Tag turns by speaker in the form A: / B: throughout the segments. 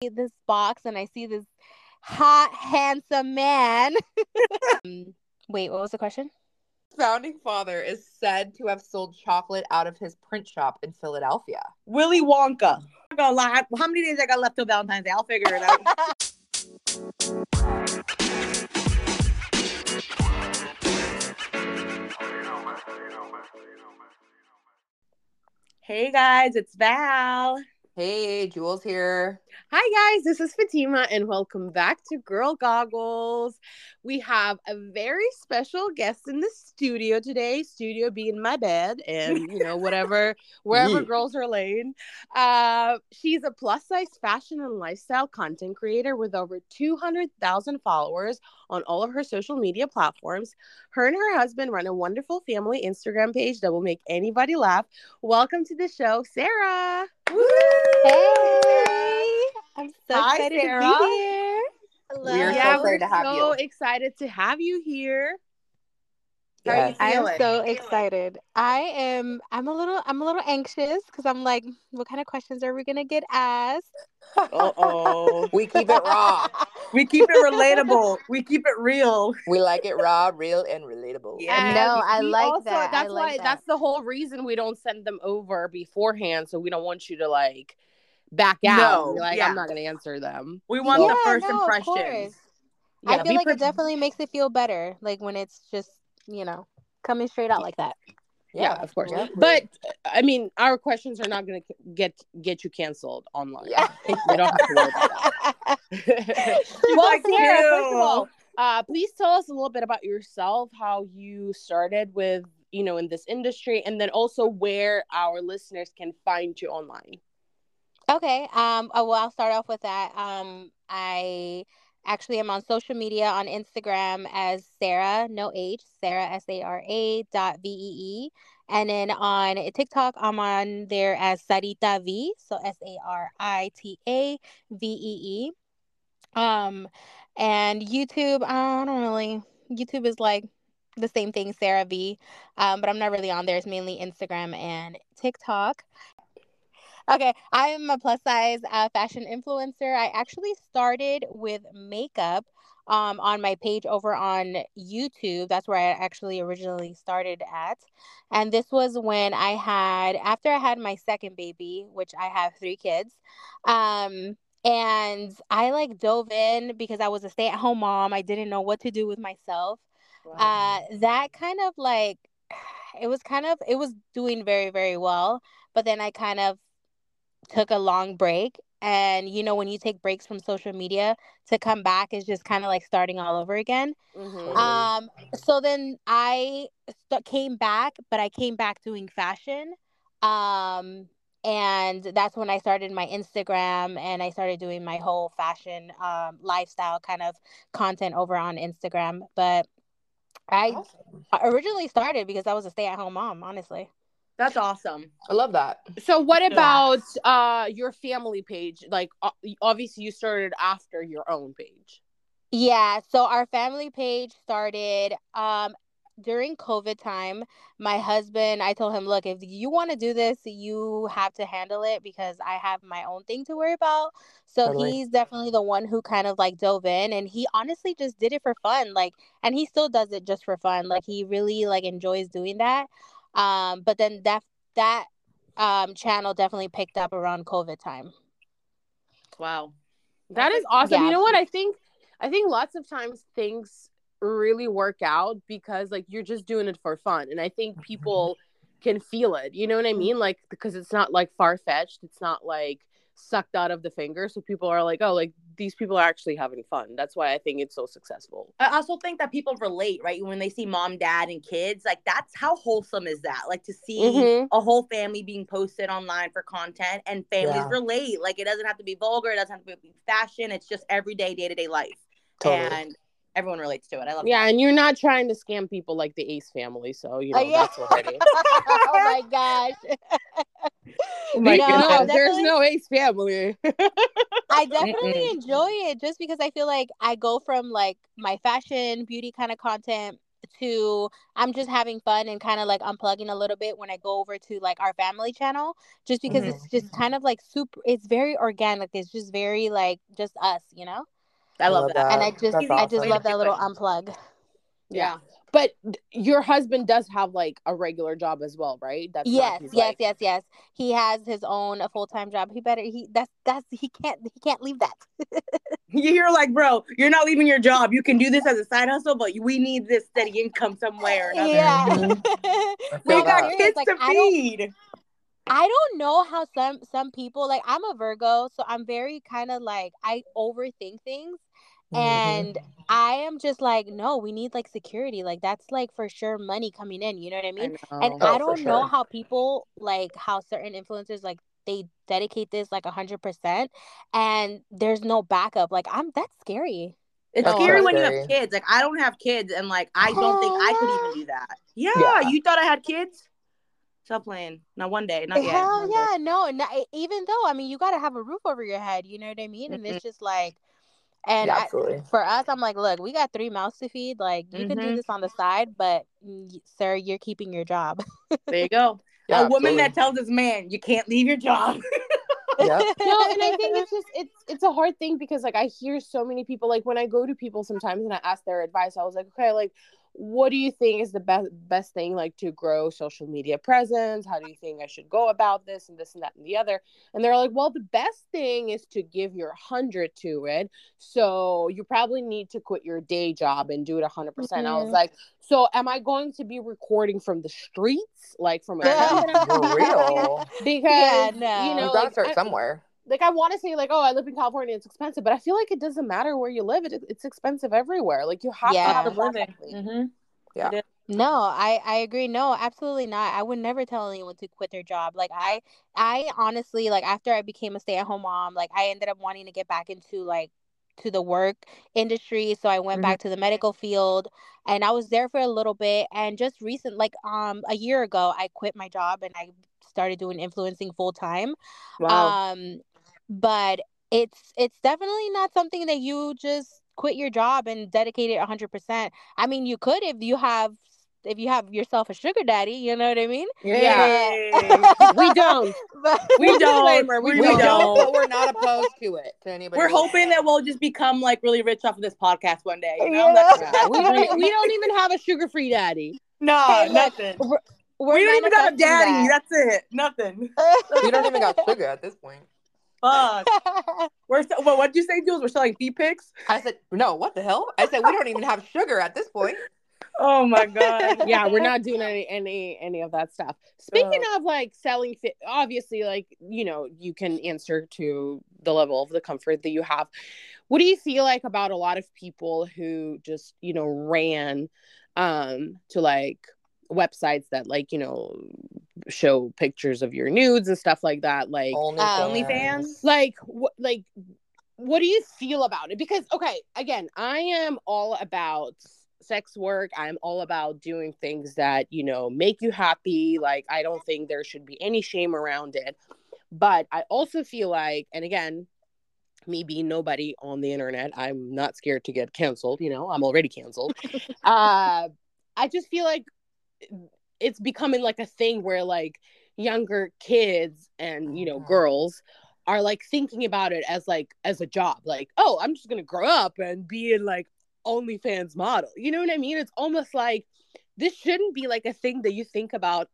A: this box and I see this hot, handsome man. um, wait, what was the question?
B: Founding father is said to have sold chocolate out of his print shop in Philadelphia.
C: Willy Wonka. I'm gonna lie. How many days I got left till Valentine's Day? I'll figure it out. hey guys, it's Val.
B: Hey, Jules here.
D: Hi, guys. This is Fatima, and welcome back to Girl Goggles. We have a very special guest in the studio today. Studio being my bed, and you know whatever wherever
B: Yeah.
D: girls are laying. Uh, she's a plus size fashion and lifestyle content creator with over two hundred thousand followers on all of her social media platforms. Her and her husband run a wonderful family Instagram page that will make anybody laugh. Welcome to the show, Sara.
A: Hey, I'm so
C: Hi,
A: excited
C: Sara.
A: to be here. Hello.
B: We are
D: yeah,
B: excited
D: we're
B: to have
D: so
B: you.
D: excited to have you here.
C: How are you
B: Yes.
A: I am
C: feeling?
A: so excited. I am. I'm a little. I'm a little anxious because I'm like, what kind of questions are we gonna get asked?
C: Uh oh.
B: We keep it raw.
C: We keep it relatable. We keep it real.
B: We like it raw, real, and relatable.
C: Yeah.
A: No, I
D: we
A: like that. I
D: That's
A: like
D: why.
A: that.
D: That's the whole reason we don't send them over beforehand. So we don't want you to like back out.
C: No,
D: like
C: yeah.
D: I'm not going to answer them.
C: We want
A: Yeah,
C: the first
A: no, of
C: impressions.
D: Yeah,
A: I feel like
D: pre-
A: it definitely makes it feel better, like when it's just you know coming straight out like that.
D: Yeah, of course.
B: Yeah.
D: But I mean, our questions are not going to get get you canceled online.
B: Yeah.
D: we don't have to worry about that. well, Sara, first of all, uh, please tell us a little bit about yourself, how you started with, you know, in this industry, and then also where our listeners can find you online.
A: Okay. Um. uh, Well, I'll start off with that. Um. I actually I am on social media on Instagram as Sara, no H, Sara S A R A dot V E E, and then on TikTok I'm on there as Sarita V, so S A R I T A V E E. Um, and YouTube, I don't really. YouTube is like the same thing, Sara V. Um, but I'm not really on there. It's mainly Instagram and TikTok. Okay, I am a plus size uh, fashion influencer. I actually started with makeup um, on my page over on YouTube. That's where I actually originally started at. And this was when I had, after I had my second baby, which I have three kids. Um, and I like dove in because I was a stay at home mom. I didn't know what to do with myself uh that kind of like it was kind of it was doing very very well but then i kind of took a long break and you know when you take breaks from social media to come back is just kind of like starting all over again
B: Totally.
A: um so then i st- came back but i came back doing fashion um and that's when i started my instagram and i started doing my whole fashion um lifestyle kind of content over on instagram but i
B: Awesome.
A: I originally started because I was a stay-at-home mom, honestly.
C: That's awesome.
B: I love that.
D: So, what about uh, your family page? Like, uh, obviously, you started after your own page.
A: Yeah, so our family page started um during COVID time. My husband, I told him, "Look, if you want to do this, you have to handle it because I have my own thing to worry about." So
B: Totally.
A: he's definitely the one who kind of like dove in and he honestly just did it for fun. Like and he still does it just for fun. Like he really like enjoys doing that. Um but then that that um channel definitely picked up around COVID time.
C: Wow.
D: That is awesome.
A: Yeah.
D: You know what? I think I think lots of times things really work out because like you're just doing it for fun. And I think people can feel it. You know what I mean? Like because it's not like far fetched. It's not like sucked out of the finger. So people are like, oh, like these people are actually having fun. That's why I think it's so successful.
C: I also think that people relate, right? When they see mom, dad, and kids, like that's how wholesome is that? Like to see
D: Mhm.
C: a whole family being posted online for content and families
B: Yeah.
C: relate. Like it doesn't have to be vulgar, it doesn't have to be fashion. It's just everyday, day to day life.
B: Totally.
C: And everyone relates to it. I love it.
D: Yeah,
C: that.
D: and you're not trying to scam people like the Ace family. So, you know,
A: Oh, yeah.
D: that's already.
A: oh my gosh.
C: Oh my
A: No,
D: no, there's no Ace family.
A: I definitely
C: Mm-mm.
A: enjoy it just because I feel like I go from like my fashion, beauty kind of content to I'm just having fun and kind of like unplugging a little bit when I go over to like our family channel just because
B: Mhm.
A: it's just kind of like super it's very organic. It's just very like just us, you know?
C: I love
B: Love
C: that.
B: that.
A: and I just
B: that's
A: I just
B: awesome.
A: love that little unplug.
D: Yeah. But your husband does have like a regular job as well, right? That's
A: yes, yes,
D: like-
A: yes, yes. He has his own a full time job. He better he that's that's he can't he can't leave that.
C: You're like, bro, you're not leaving your job. You can do this as a side hustle, but we need this steady income somewhere.
A: Yeah.
C: We
B: feel
C: got kids
A: like,
C: to
A: I don't-
C: feed.
A: I don't know how some some people like I'm a Virgo, so I'm very kind of like I overthink things
B: Mhm.
A: and I am just like no, we need like security. Like that's like for sure money coming in, you know what I
D: I
A: mean?
D: know.
A: And
B: Oh,
A: I don't know
B: sure.
A: how people like how certain influencers like they dedicate this like 100% and there's no backup. Like I'm that's scary.
C: It's
B: That's
C: scary
B: so
C: when you have kids. Like I don't have kids, and like I don't think I could even do that. Yeah,
B: Yeah.
C: you thought I had kids? Stop playing. Not one day. Not yet.
A: Hell
C: One day.
A: yeah, no, no. Even though I mean, you got to have a roof over your head. You know what I mean? And it's just like, and
B: Yeah,
A: I, for us, I'm like, look, we got three mouths to feed. Like, you can do
C: Mhm.
A: this on the side, but sir, you're keeping your job.
C: There you go.
B: Yeah,
C: a woman that tells this man, you can't leave your job.
B: Yep.
D: no, and I think it's just it's it's a hard thing because like I hear so many people like when I go to people sometimes and I ask their advice, I was like, okay, like what do you think is the best best thing like to grow social media presence? How do you think I should go about this and this and that and the other? And they're like, well, the best thing is to give your hundred to it. So you probably need to quit your day job and do it hundred percent. I was
A: Mhm.
D: like, so am I going to be recording from the streets, like from a
A: Yeah.
D: tent that I'm
B: For real.
D: Because
A: Yeah,
D: you know,
B: You gotta start
D: I-
B: somewhere.
D: Like I want to say like oh I live in California it's expensive but I feel like it doesn't matter where you live it it's expensive everywhere like you have
A: Yeah.
D: to have a
C: Living.
D: backup.
C: Mm-hmm.
A: No, I I agree. No, absolutely not. I would never tell anyone to quit their job. Like I I honestly like after I became a stay-at-home mom, like I ended up wanting to get back into like to the work industry, so I went
C: Mhm.
A: back to the medical field and I was there for a little bit and just recent like um a year ago I quit my job and I started doing influencing full time.
C: Wow.
A: Um but it's it's definitely not something that you just quit your job and dedicate it 100%. I mean, you could if you have if you have yourself a sugar daddy, you know what I mean?
C: Yeah,
D: we don't
A: But
C: We don't.
D: We
C: We,
B: We
C: don't.
B: don't, but we're not opposed to it. To anybody.
C: We're hoping that we'll just become like really rich off of this podcast one day. You know?
A: Yeah.
C: That's,
D: yeah, we, don't, we don't even have a sugar free daddy
C: No,
A: Hey, look,
C: nothing.
A: we're
C: we don't even got a daddy.
A: that.
C: That's it. Nothing.
B: We don't even got sugar at this point.
C: Fuck. We're so, well, what'd you say, Jules? We're selling feet pics?
B: I said, no, what the hell? I said, we don't even have sugar at this point.
C: Oh my god.
D: yeah we're not doing any any any of that stuff speaking of like selling fit obviously like you know you can answer to the level of the comfort that you have what do you feel like about a lot of people who just you know ran um to like websites that like you know show pictures of your nudes and stuff like that like
B: Only
C: OnlyFans?
D: like what like what do you feel about it? Because okay again i am all about sex work. I'm all about doing things that you know make you happy. Like i don't think there should be any shame around it. But i also feel like and again me being nobody on the internet i'm not scared to get canceled you know i'm already canceled. Uh i just feel like it's becoming like a thing where like younger kids and you know
B: Mhm.
D: girls are like thinking about it as like as a job like oh i'm just gonna grow up and be in like onlyfans model you know what i mean it's almost like this shouldn't be like a thing that you think about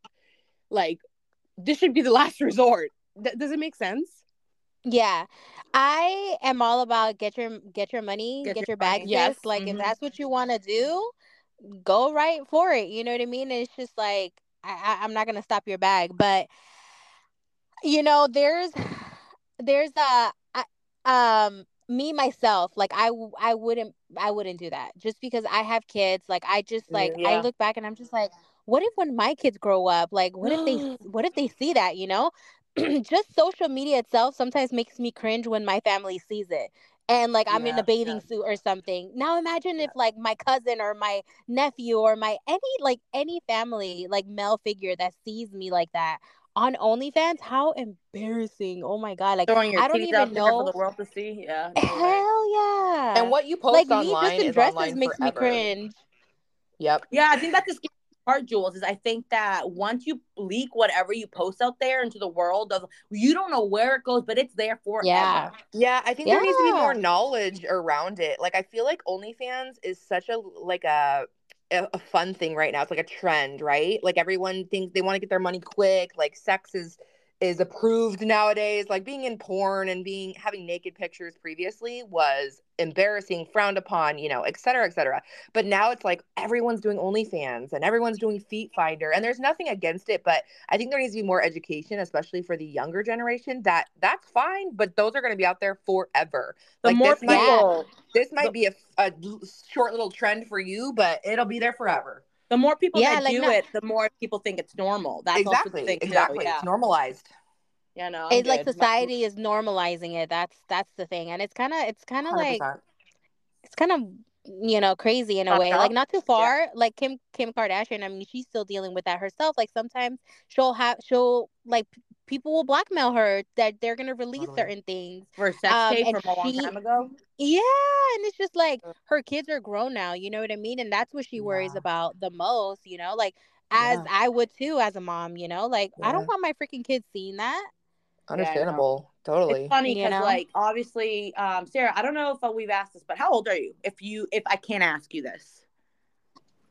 D: like this should be the last resort Th- does it make sense
A: Yeah. I am all about get your get your money,
C: Get
A: get,
C: your
A: your bag,
D: Yes.
A: Like
C: Mhm.
A: if that's what you want to do, go right for it. You know what I mean? It's just like I, I I'm not gonna stop your bag, but you know, there's there's a I, um me myself like I I wouldn't I wouldn't do that just because I have kids. Like I just like I look back and I'm just like, what if when my kids grow up, like what if they what if they see that? You know, just social media itself sometimes makes me cringe when my family sees it. And like I'm in a bathing
C: yeah.
A: suit or something. Now imagine if like my cousin or my nephew or my any like any family like male figure that sees me like that on OnlyFans, how embarrassing. Oh my god. Like
C: Throwing your
A: I don't even
C: out there for
A: know.
C: the world to see. Yeah. no.
A: Hell yeah.
B: And what you post
A: like me
B: online
A: just in
B: is
A: dresses
B: online
A: makes
B: forever.
A: me cringe.
B: Yep.
C: Yeah, I think that's the scary part, Jules. Is I think that once you leak whatever you post out there into the world of, you don't know where it goes, but it's there for
A: Yeah.
B: Yeah, I think there needs to be more knowledge around it. Like I feel like OnlyFans is such a like a a, a fun thing right now. It's like a trend, right? Like everyone thinks they want to get their money quick. Like sex is is approved nowadays. Like being in porn and being having naked pictures previously was embarrassing, frowned upon, you know, et cetera, et cetera. But now it's like everyone's doing OnlyFans and everyone's doing Feet Finder, and there's nothing against it, but I think there needs to be more education, especially for the younger generation. That that's fine, but those are going to be out there forever.
C: The
B: Like,
C: more
B: this might- This might
C: The-
B: be a short little trend for you, but it'll be there forever.
C: The more people
A: Yeah,
C: that
A: like,
C: do
A: no-
C: it, the more people think it's normal. That's also
B: exactly,
C: the thing. too,
B: exactly.
C: Yeah.
B: It's normalized.
C: Yeah, no. I'm
A: It's like
C: good.
A: society is normalizing it. That's that's the thing. And it's kind of it's kind of like it's kind of you know crazy in a way like not too far like kim kim kardashian i mean she's still dealing with that herself like sometimes she'll have she'll like people will blackmail her that they're gonna release
B: Totally.
A: certain things
C: for sex
A: Um,
C: tape
A: and
C: from a long
A: she-
C: time ago.
A: yeah and it's just like her kids are grown now you know what i mean and that's what she worries
B: Yeah.
A: about the most you know like as
B: Yeah.
A: i would too as a mom you know like i don't want my freaking kids seeing that
B: Understandable. Totally.
C: It's funny
A: You
C: because,
A: know?
C: like, obviously, um, Sara, I don't know if uh, we've asked this, but how old are you? If you, if I can't ask you this,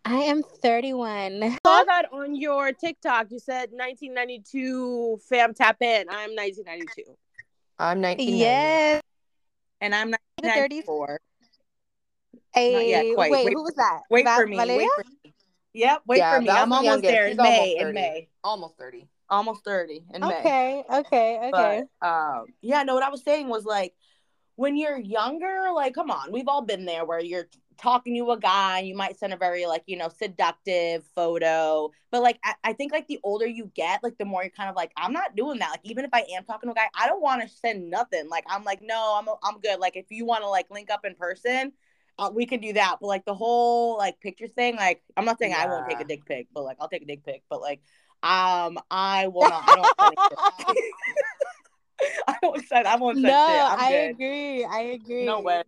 A: i am 31 I
D: saw that on your TikTok. You said 1992 fam tap in. I'm 1992.
B: I'm 19.
A: yes
C: and I'm not
A: The 30s?
C: 94.
A: Hey,
C: yet, quite.
A: wait,
C: Wait
A: who was that
C: Wait
A: Va-
C: for me.
A: Valeria?
C: Wait for me. Yep, wait
B: Yeah,
C: for me. I'm almost
B: youngest.
C: there in
B: almost
C: May. In
B: 30.
C: May,
B: Almost 30.
C: almost 30 in May.
A: Okay, okay, okay.
C: But um, yeah, no, what I was saying was like when you're younger, like, come on, we've all been there where you're talking to a guy, you might send a very like, you know, seductive photo. But like I, I think like the older you get, like the more you're kind of like, I'm not doing that. Like, even if I am talking to a guy, I don't want to send nothing. Like, I'm like, no, I'm I'm good. Like, if you want to like link up in person, uh, we can do that. But like the whole like picture thing, like I'm not saying I won't take a dick pic, but like I'll take a dick pic. But like um I will not I don't send. I won't send I won't send
A: no,
C: shit. I'm
A: I
C: good.
A: agree. I agree.
C: No way.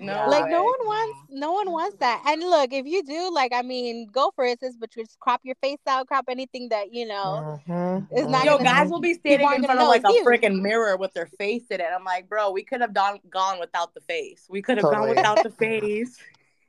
C: No
A: Like no one wants, no one wants that. And look, if you do, like, I mean, go for it, sis. But just crop your face out, crop anything that you know.
B: Mhm,
A: It's not.
C: Yo,
A: gonna-
C: guys will be standing in front of like a freaking mirror with their face in it. I'm like, bro, we could have done gone without the face. We could have
B: Totally.
C: gone without the face.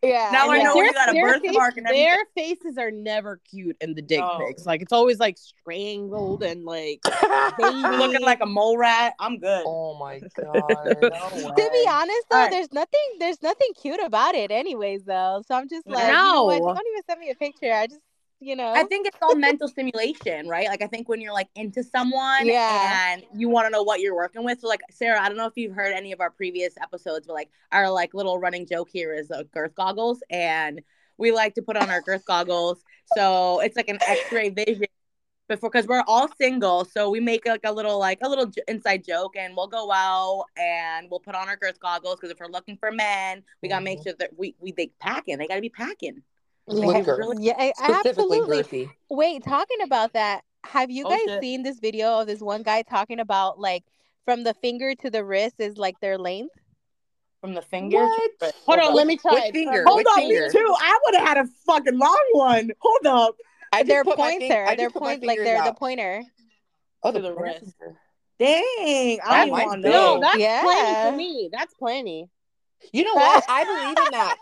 A: Yeah.
C: Now I
A: yeah.
C: know you got a
D: their
C: birthmark and
D: Their faces are never cute in the dick
C: No.
D: pics. Like it's always like strangled and like
C: looking like a mole rat. I'm good.
B: oh my god. No
A: To be honest, though,
C: Alright.
A: there's nothing, there's nothing cute about it, anyways. Though, so I'm just like, you know what?
D: No.
A: Don't even send me a picture. I just, you know.
C: I think it's all mental stimulation, right? Like I think when you're like into someone
A: Yeah.
C: and you want to know what you're working with. So like Sara, I don't know if you've heard any of our previous episodes, but like our like little running joke here is uh, girth goggles, and we like to put on our girth goggles. So it's like an X-ray vision before because we're all single, so we make like a little like a little j- inside joke, and we'll go out and we'll put on our girth goggles because if we're looking for men, we gotta make
B: Mhm.
C: sure that we we they packing. They gotta be packing.
A: Yeah, yeah, absolutely.
B: girthy.
A: Wait, talking about that, have you
C: Oh,
A: guys
C: shit.
A: seen this video of this one guy talking about like from the finger to the wrist is like their length?
C: From the finger.
B: What?
D: Hold on, let me try
B: Which finger?
C: Hold
B: Which
C: on,
B: finger?
C: me too. I would have had a fucking long one. Hold up.
B: I just
A: Their
B: put my fing-
A: pointer,
B: I
A: their
B: just
A: point, like
B: fingers
A: they're the pointer.
B: Oh,
C: to
B: the,
C: the wrist.
B: finger.
C: Dang. I
B: That
C: don't
B: might
C: want
B: be.
C: to
D: No,
C: know.
D: that's
A: Yeah.
D: plenty for me. That's plenty.
B: You know what? I believe in that.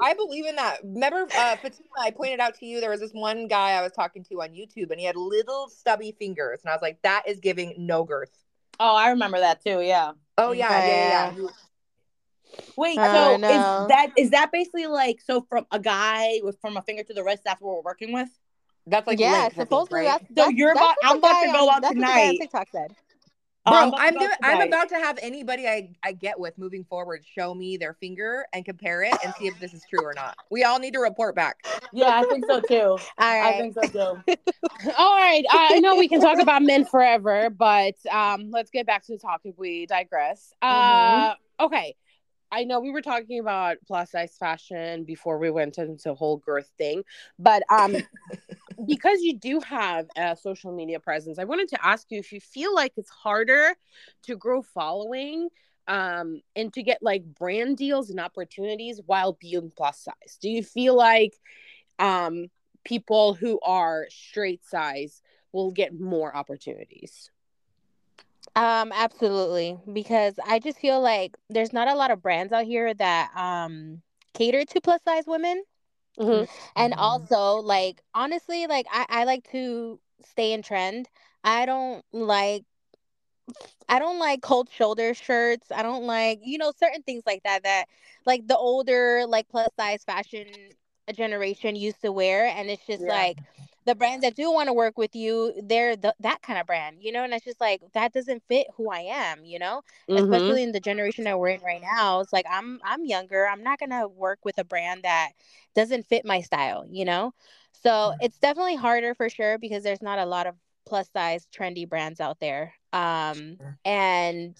B: I believe in that. Remember, uh, Fatima, I pointed out to you there was this one guy I was talking to on YouTube, and he had little stubby fingers, and I was like, that is giving no girth.
C: Oh, I remember that too. Yeah.
B: Oh yeah, yeah, yeah.
A: Yeah.
C: Wait.
A: I
C: So
A: know.
C: is that is that basically like so from a guy with from a finger to the wrist? That's what we're working with.
B: That's like
A: yeah,
B: length, I think,
A: supposedly
B: right?
A: that's, that's
C: you're
A: that's
C: about- I'm about to go
A: on-
C: out
A: that's what the guy on
C: tonight.
A: TikTok said.
B: Bro,
C: Um,
B: I'm gonna, I'm about to have anybody I, I get with moving forward show me their finger and compare it and see if this is true or not. We all need to report back.
C: Yeah, I think so too.
A: All
C: I think so too.
D: All right. I know we can talk about men forever, but um, let's get back to the topic. We digress. Uh, okay. I know we were talking about plus size fashion before we went into the whole girth thing, but um, because you do have a social media presence, I wanted to ask you if you feel like it's harder to grow following um and to get like brand deals and opportunities while being plus size. Do you feel like um people who are straight size will get more opportunities
A: Um, absolutely. Because I just feel like there's not a lot of brands out here that um cater to plus size women.
D: Mhm.
A: And
B: Mhm.
A: also, like, honestly, like I, I like to stay in trend. I don't like I don't like cold shoulder shirts. I don't like, you know, certain things like that that like the older like plus size fashion generation used to wear and it's just
C: Yeah.
A: like the brands that do want to work with you, they're the, that kind of brand, you know, and it's just like that doesn't fit who I am, you know?
D: Mhm.
A: especially in the generation that we're in right now it's like i'm i'm younger i'm not gonna work with a brand that doesn't fit my style you know so
B: Mhm.
A: it's definitely harder for sure because there's not a lot of plus size trendy brands out there um
B: Sure.
A: and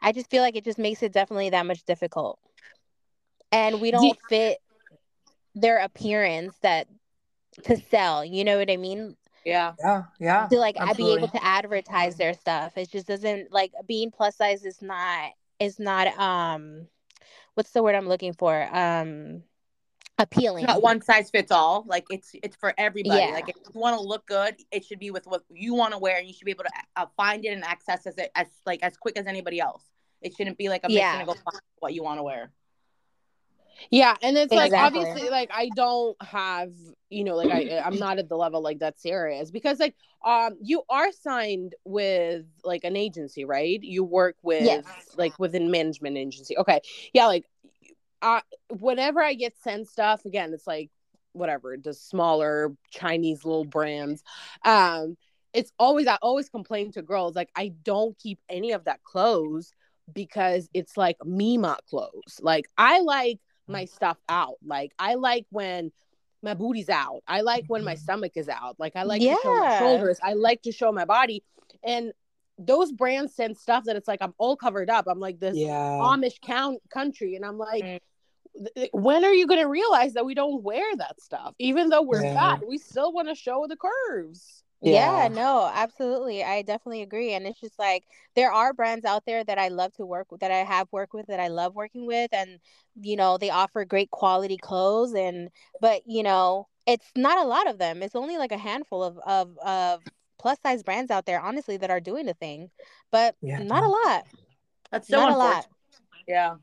A: i just feel like it just makes it definitely that much difficult and we
D: Do-
A: don't fit their appearance that to sell you know what i mean
C: Yeah.
B: Yeah, yeah.
A: to like I be able to advertise their stuff. It just doesn't like being plus size is not is not um what's the word I'm looking for? Um appealing.
C: Not one size fits all. Like it's it's for everybody.
A: Yeah.
C: Like if you want to look good, it should be with what you want to wear, and you should be able to uh, find it and access it as like as quick as anybody else. It shouldn't be like a mission
A: Yeah.
C: to go find what you want to wear.
D: Yeah, and it's like obviously like I don't have, you know, like I I'm not at the level like that serious because like um you are signed with like an agency, right? You work with
A: Yes.
D: like within management agency. Okay. Yeah, like uh whenever I get sent stuff, again, it's like whatever, the smaller Chinese little brands. Um it's always I always complain to girls like I don't keep any of that clothes because it's like Mima clothes. Like I like my stuff out. Like I like when my booty's out. I like when my stomach is out. Like I like to show my shoulders. I like to show my body. And those brands send stuff that it's like I'm all covered up. I'm like this
B: Yeah.
D: Amish count country, and I'm like,
C: Mm.
D: when are you going to realize that we don't wear that stuff? Even though we're
B: Yeah.
D: fat, we still want to show the curves.
A: Yeah,
B: Yeah.
A: no, absolutely. I definitely agree. And it's just like there are brands out there that I love to work with, that I have worked with, that I love working with. And, you know, they offer great quality clothes. And, but, you know, it's not a lot of them. It's only like a handful of, of, of plus size brands out there, honestly, that are doing the thing, but
B: Yeah.
A: not a lot.
C: That's so
A: not a lot.
C: Yeah.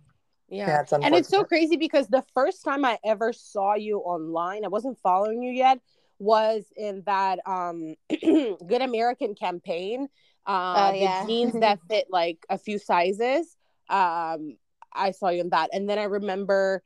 D: Yeah.
B: Yeah, it's
D: and it's so crazy because the first time I ever saw you online, I wasn't following you yet, was in that um Good American campaign. Uh
A: Oh, yeah.
D: the jeans that fit like a few sizes. Um I saw you in that. And then I remember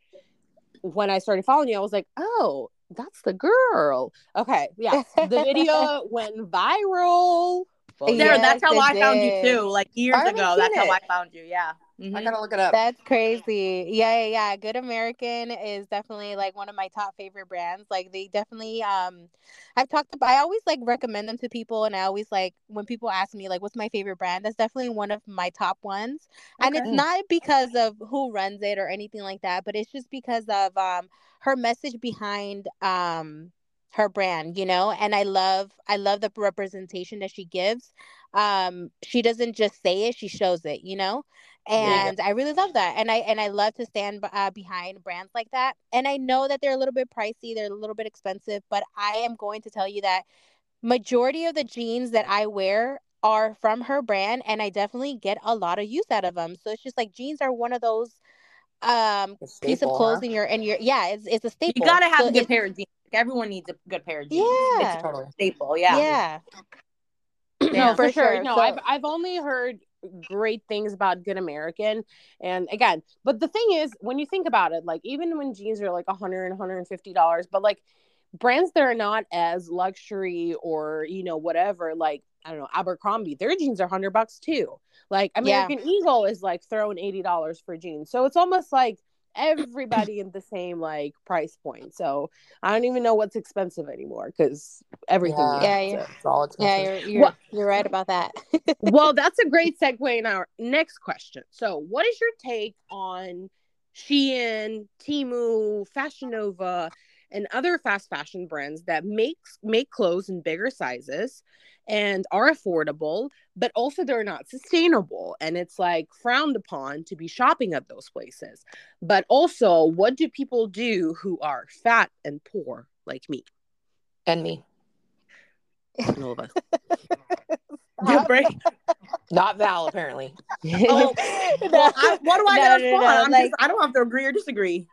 D: when I started following you, I was like, oh, that's the girl. Okay. Yeah. The video went viral. Well,
A: Yeah.
C: Sara, that's how
A: it
C: I found you too. Like years
B: I
C: ago. That's
B: seen
C: how I found you. Yeah.
B: I
C: Mhm.
B: gotta look it up.
A: That's crazy. Yeah, yeah, yeah. Good American is definitely like one of my top favorite brands. Like they definitely um I've talked about I always like recommend them to people and I always like when people ask me like what's my favorite brand, that's definitely one of my top ones. And it's not because of who runs it or anything like that, but it's just because of um her message behind um her brand, you know? And I love I love the representation that she gives. Um she doesn't just say it, she shows it, you know?
B: Yeah.
A: and I really love that. And I and I love to stand uh, behind brands like that. And I know that they're a little bit pricey, they're a little bit expensive, but I am going to tell you that majority of the jeans that I wear are from her brand, and I definitely get a lot of use out of them. So it's just like jeans are one of those um
B: A
A: piece of
B: staple,
A: clothes
B: huh?
A: in your and your yeah, it's it's a staple.
C: You gotta have
A: So
C: a good pair of jeans. Like, everyone needs a good pair of jeans.
A: Yeah.
C: It's
B: Totally.
C: a staple. Yeah.
A: yeah.
D: no, for,
A: For
D: sure.
A: sure.
D: No,
A: So-
D: I've I've only heard great things about Good American, and again, but the thing is, when you think about it, like even when jeans are like 100 and 150 dollars, but like brands that are not as luxury or you know whatever, like I don't know Abercrombie, their jeans are 100 bucks too. Like
A: Yeah.
D: American Eagle is like throwing 80 dollars for jeans, so it's almost like everybody in the same like price point. So I don't even know what's expensive anymore because everything.
B: Yeah.
A: Yeah,
D: is
A: yeah.
B: It's all
A: Yeah, you're you're
D: What-
A: you're right about that.
D: well, that's a great segue in our next question. So, what is your take on Shein, Temu, Fashion Nova, and other fast fashion brands that makes make clothes in bigger sizes and are affordable, but also they're not sustainable and it's like frowned upon to be shopping at those places. But also, what do people do who are fat and poor? like me,
B: And me.
D: all of us.
C: Your break.
B: Not Val, apparently.
C: Oh, well, I, what do I
A: No,
C: gotta
A: no,
C: respond?
A: no,
C: I'm
A: like-
C: just, I don't have to agree or disagree.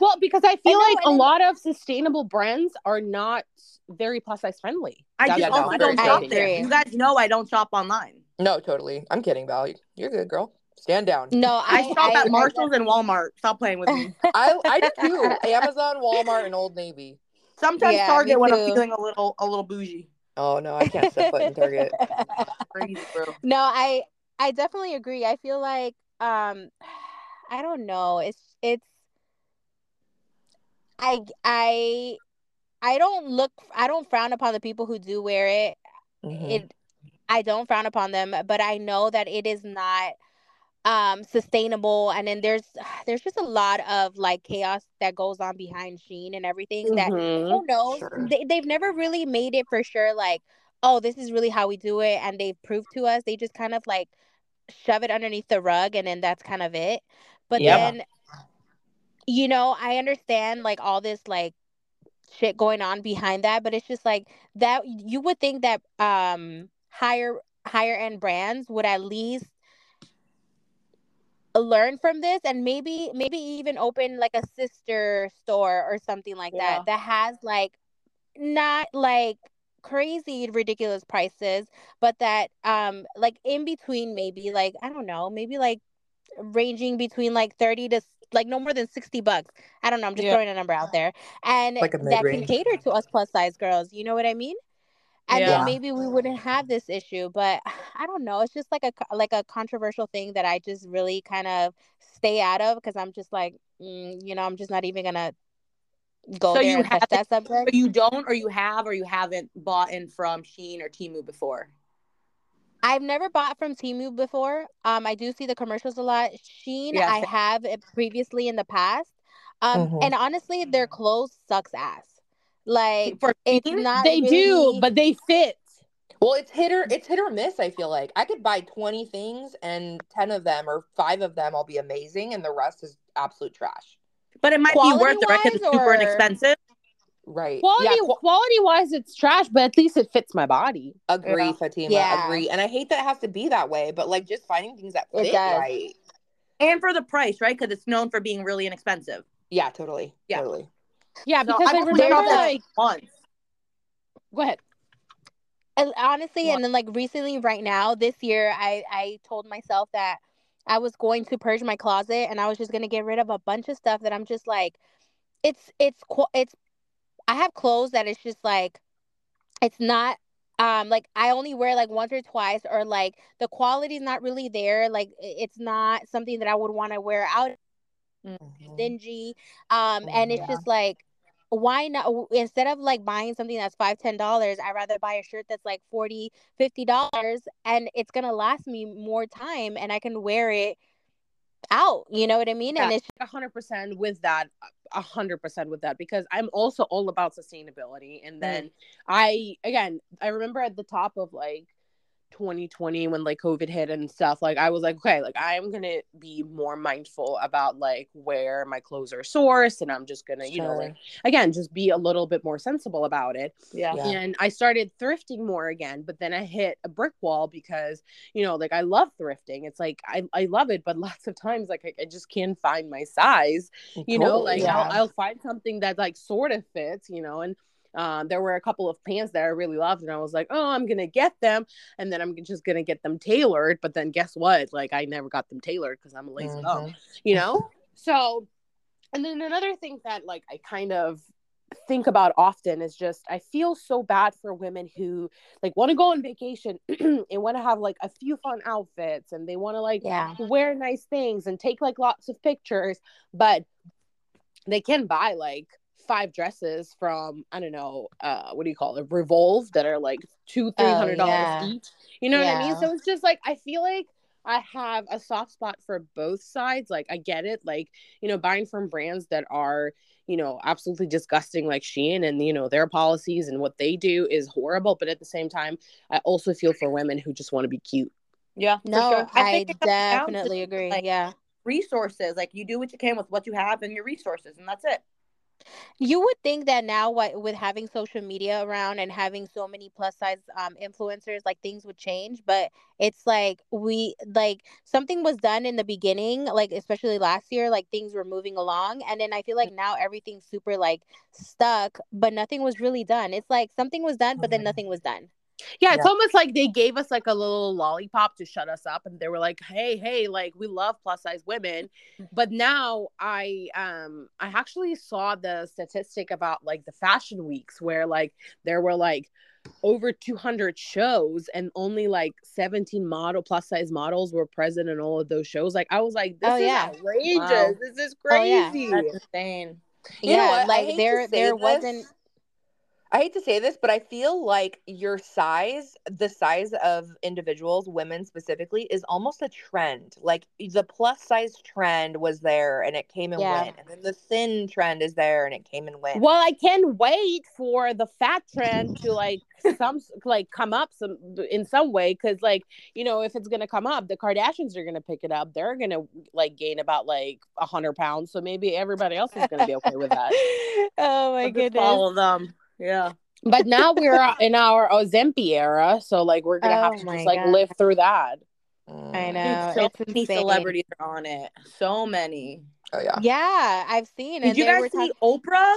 D: Well, because I feel
A: know,
D: like a
A: and then-
D: lot of sustainable brands are not very plus size friendly.
C: I
D: That's
C: just
B: Yeah,
C: also
B: no,
C: don't shop
A: true.
C: there. You guys know I don't shop online.
B: No, totally. I'm kidding, Val. You're good, girl. Stand down.
A: No,
C: I,
A: I
C: shop
A: I-
C: at Marshalls and Walmart. Stop playing with me.
B: I I do too. Amazon, Walmart, and Old Navy.
C: Sometimes
A: Yeah,
C: Target when I'm feeling a little a little bougie.
B: Oh no, I can't step foot in Target.
C: Crazy, bro.
A: no, I I definitely agree. I feel like um I don't know. It's it's I I I don't look I don't frown upon the people who do wear it.
B: Mhm.
A: It I don't frown upon them, but I know that it is not um sustainable and then there's there's just a lot of like chaos that goes on behind Shein and everything that
D: Mhm.
A: who knows
B: Sure.
A: they, they've never really made it for sure like oh this is really how we do it and they've proved to us they just kind of like shove it underneath the rug and then that's kind of it but then you know i understand like all this like shit going on behind that but it's just like that you would think that um higher higher end brands would at least learn from this and maybe maybe even open like a sister store or something like
C: Yeah.
A: that that has like not like crazy ridiculous prices but that um like in between maybe like i don't know maybe like ranging between like 30 to like no more than 60 bucks i don't know i'm just
C: Yeah.
A: throwing a number out there and
B: Like
A: that can cater to us plus size girls you know what i mean and
C: Yeah.
A: then maybe we wouldn't have this issue but i don't know it's just like a like a controversial thing that i just really kind of stay out of because i'm just like mm, you know i'm just not even gonna go
C: So
A: there
C: you
A: and touch
C: haven't-
A: that subject
C: But you don't, or you have, or you haven't bought in from Shein or Temu before.
A: I've never bought from Temu before. Um, I do see the commercials a lot. Shein,
C: Yeah,
A: I have previously in the past. Um,
B: Mhm.
A: and honestly, their clothes sucks ass. Like
C: For
A: it's
C: Shein?
A: not.
D: They do, but they fit.
B: Well, it's hit or it's hit or miss. I feel like I could buy twenty things, and ten of them or five of them will be amazing, and the rest is absolute trash.
C: But it might be worth it, right? Because it's super
A: or-
C: inexpensive.
B: Right?
D: Quality
B: Yeah. qu-
D: quality wise, it's trash, but at least it fits my body.
B: agree,
C: Yeah.
B: Fatima.
A: Yeah.
B: Agree. And I hate that it has to be that way, but like just finding things that
A: It
B: fit right.
C: And for the price, right? Because it's known for being really inexpensive.
B: Yeah, totally.
C: Yeah.
B: Totally.
D: Yeah,
C: So
D: because
C: I've
D: I remember
C: shopped at
D: like
C: once.
D: go ahead.
A: And honestly,
C: What?
A: and then like recently, right now, this year, I I told myself that I was going to purge my closet, and I was just gonna get rid of a bunch of stuff that I'm just like, it's it's qu- it's. I have clothes that it's just like, it's not um like I only wear like once or twice, or like the quality's not really there. Like it's not something that I would want to wear out
B: Mhm.
A: dingy um and it's
C: Yeah.
A: just like why not instead of like buying something that's five ten dollars i'd rather buy a shirt that's like 40 50 dollars and it's gonna last me more time and i can wear it out you know what i mean? And it's
D: a hundred percent with that a hundred percent with that because i'm also all about sustainability and mm. then i again i remember at the top of like 2020 when like covid hit and stuff like i was like okay like i'm gonna be more mindful about like where my clothes are sourced and i'm just gonna you know like again just be a little bit more sensible about it
C: Yeah.
B: Yeah.
D: and I started thrifting more again, but then I hit a brick wall because, you know, like I love thrifting. It's like I, I love it, but lots of times like I, I just can't find my size, you know, like
B: yeah.
D: I'll, I'll find something that like sort of fits, you know, and um, there were a couple of pants that I really loved, and I was like, "Oh, I'm gonna get them," and then I'm just gonna get them tailored. But then guess what? Like, I never got them tailored because I'm a lazy bum
B: Mhm.
D: you know so and then another thing that like i kind of think about often is just i feel so bad for women who like want to go on vacation and want to have like a few fun outfits and they want to like
A: yeah
D: wear nice things and take like lots of pictures but they can buy like five dresses from i don't know uh what do you call it revolve that are like two three hundred dollars
A: Oh, yeah.
D: each you know what i mean so it's just like i feel like i have a soft spot for both sides like i get it like you know buying from brands that are you know absolutely disgusting like shein and you know their policies and what they do is horrible but at the same time i also feel for women who just want to be cute
C: Yeah.
A: no
C: sure.
A: i,
C: think it comes down to,
A: definitely agree
C: like,
A: yeah
C: Resources. Like you do what you can with what you have and your resources, and that's it.
A: You would think that now, what with having social media around and having so many plus size um, influencers, like things would change. But it's like we like something was done in the beginning, like especially last year, like things were moving along, and then I feel like now everything's super like stuck, but nothing was really done. It's like something was done, but then
B: Mhm.
A: nothing was done.
D: Yeah, it's
B: Yeah.
D: almost like they gave us like a little lollipop to shut us up and they were like, "Hey, hey, like we love plus size women." But now I um I actually saw the statistic about like the fashion weeks where like there were like over 200 shows and only like 17 model plus size models were present in all of those shows. Like I was like, this
A: Oh,
D: is
A: yeah.
D: outrageous.
C: Wow.
D: This is
A: Oh, yeah.
D: crazy.
C: That's insane.
B: You know
A: yeah? Like there there
B: this.
A: wasn't
B: I hate to say this, but I feel like your size, the size of individuals, women specifically, is almost a trend. Like the plus size trend was there and it came and
A: Yeah.
B: went. And then the thin trend is there and it came and went.
D: Well, I can't wait for the fat trend to like some like come up some in some way because like you know if it's gonna come up, the Kardashians are gonna pick it up. They're gonna like gain about like a hundred pounds, so maybe everybody else is gonna be okay with that.
A: oh my
C: I'll
A: goodness.
C: Follow them. Yeah.
D: But now we're in our Ozempic era, so like we're gonna have
A: Oh
D: to
A: my
D: just like
A: God.
D: live through that.
A: I
B: Mm.
A: know.
C: Dude, so
A: it's
C: many
A: insane.
C: celebrities are on it. So many.
B: Oh yeah.
A: Yeah, I've seen.
C: Did you guys see
A: talk-
C: Oprah?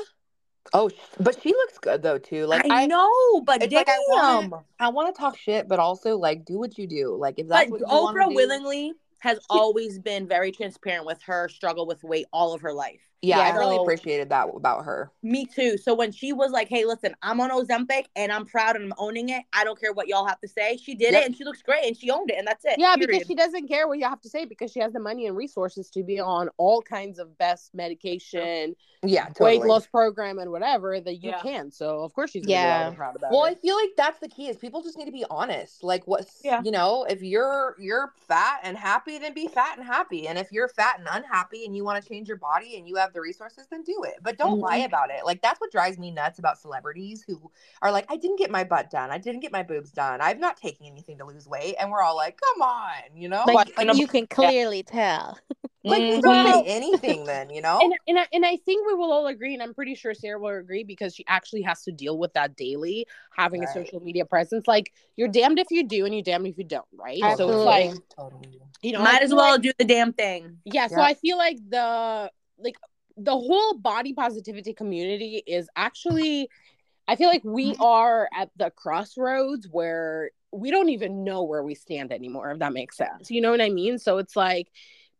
B: Oh, but she looks good though too. Like
C: I,
B: I,
C: know, but damn.
B: like I wanna- I want to talk shit, but also like do what you do. Like if that's
C: but
B: what you
C: Oprah
B: do-
C: willingly has always been very transparent with her struggle with weight all of her life.
B: Yeah, I really
C: So-
B: appreciated that about her.
C: Me too. So when she was like, "Hey, listen, I'm on Ozempic and I'm proud and I'm owning it. I don't care what y'all have to say." She did
B: Yep.
C: it and she looks great and she owned it and that's it.
D: Yeah,
C: period.
D: because she doesn't care what you have to say because she has the money and resources to be on all kinds of best medication,
B: Yeah, totally.
D: weight loss program, and whatever that you
C: Yeah.
D: can. So of course she's gonna be
A: Yeah.
D: loud and proud about
B: Well, I feel like that's the key is people just need to be honest. Like what's
C: Yeah.
B: you know, if you're you're fat and happy, then be fat and happy. And if you're fat and unhappy and you want to change your body and you have the resources, then do it. But don't
C: Mhm.
B: lie about it. Like that's what drives me nuts about celebrities who are like, I didn't get my butt done. I didn't get my boobs done. I'm not taking anything to lose weight. And we're all like, come on, you know?
A: like
C: Like,
A: you can clearly tell.
B: like
C: Mhm.
B: don't
D: Well-
B: say anything then, you know?
D: And and I, and I think we will all agree, and I'm pretty sure Sara will agree because she actually has to deal with that daily, having a social media presence. Like you're damned if you do, and you're damned if you don't, right? So it's like
B: totally.
D: you know,
C: Might as well
D: like-
C: do the damn thing.
D: yeah so i feel like the like the whole body positivity community is actually i feel like we are at the crossroads where we don't even know where we stand anymore if that makes sense. You know what i mean? So it's like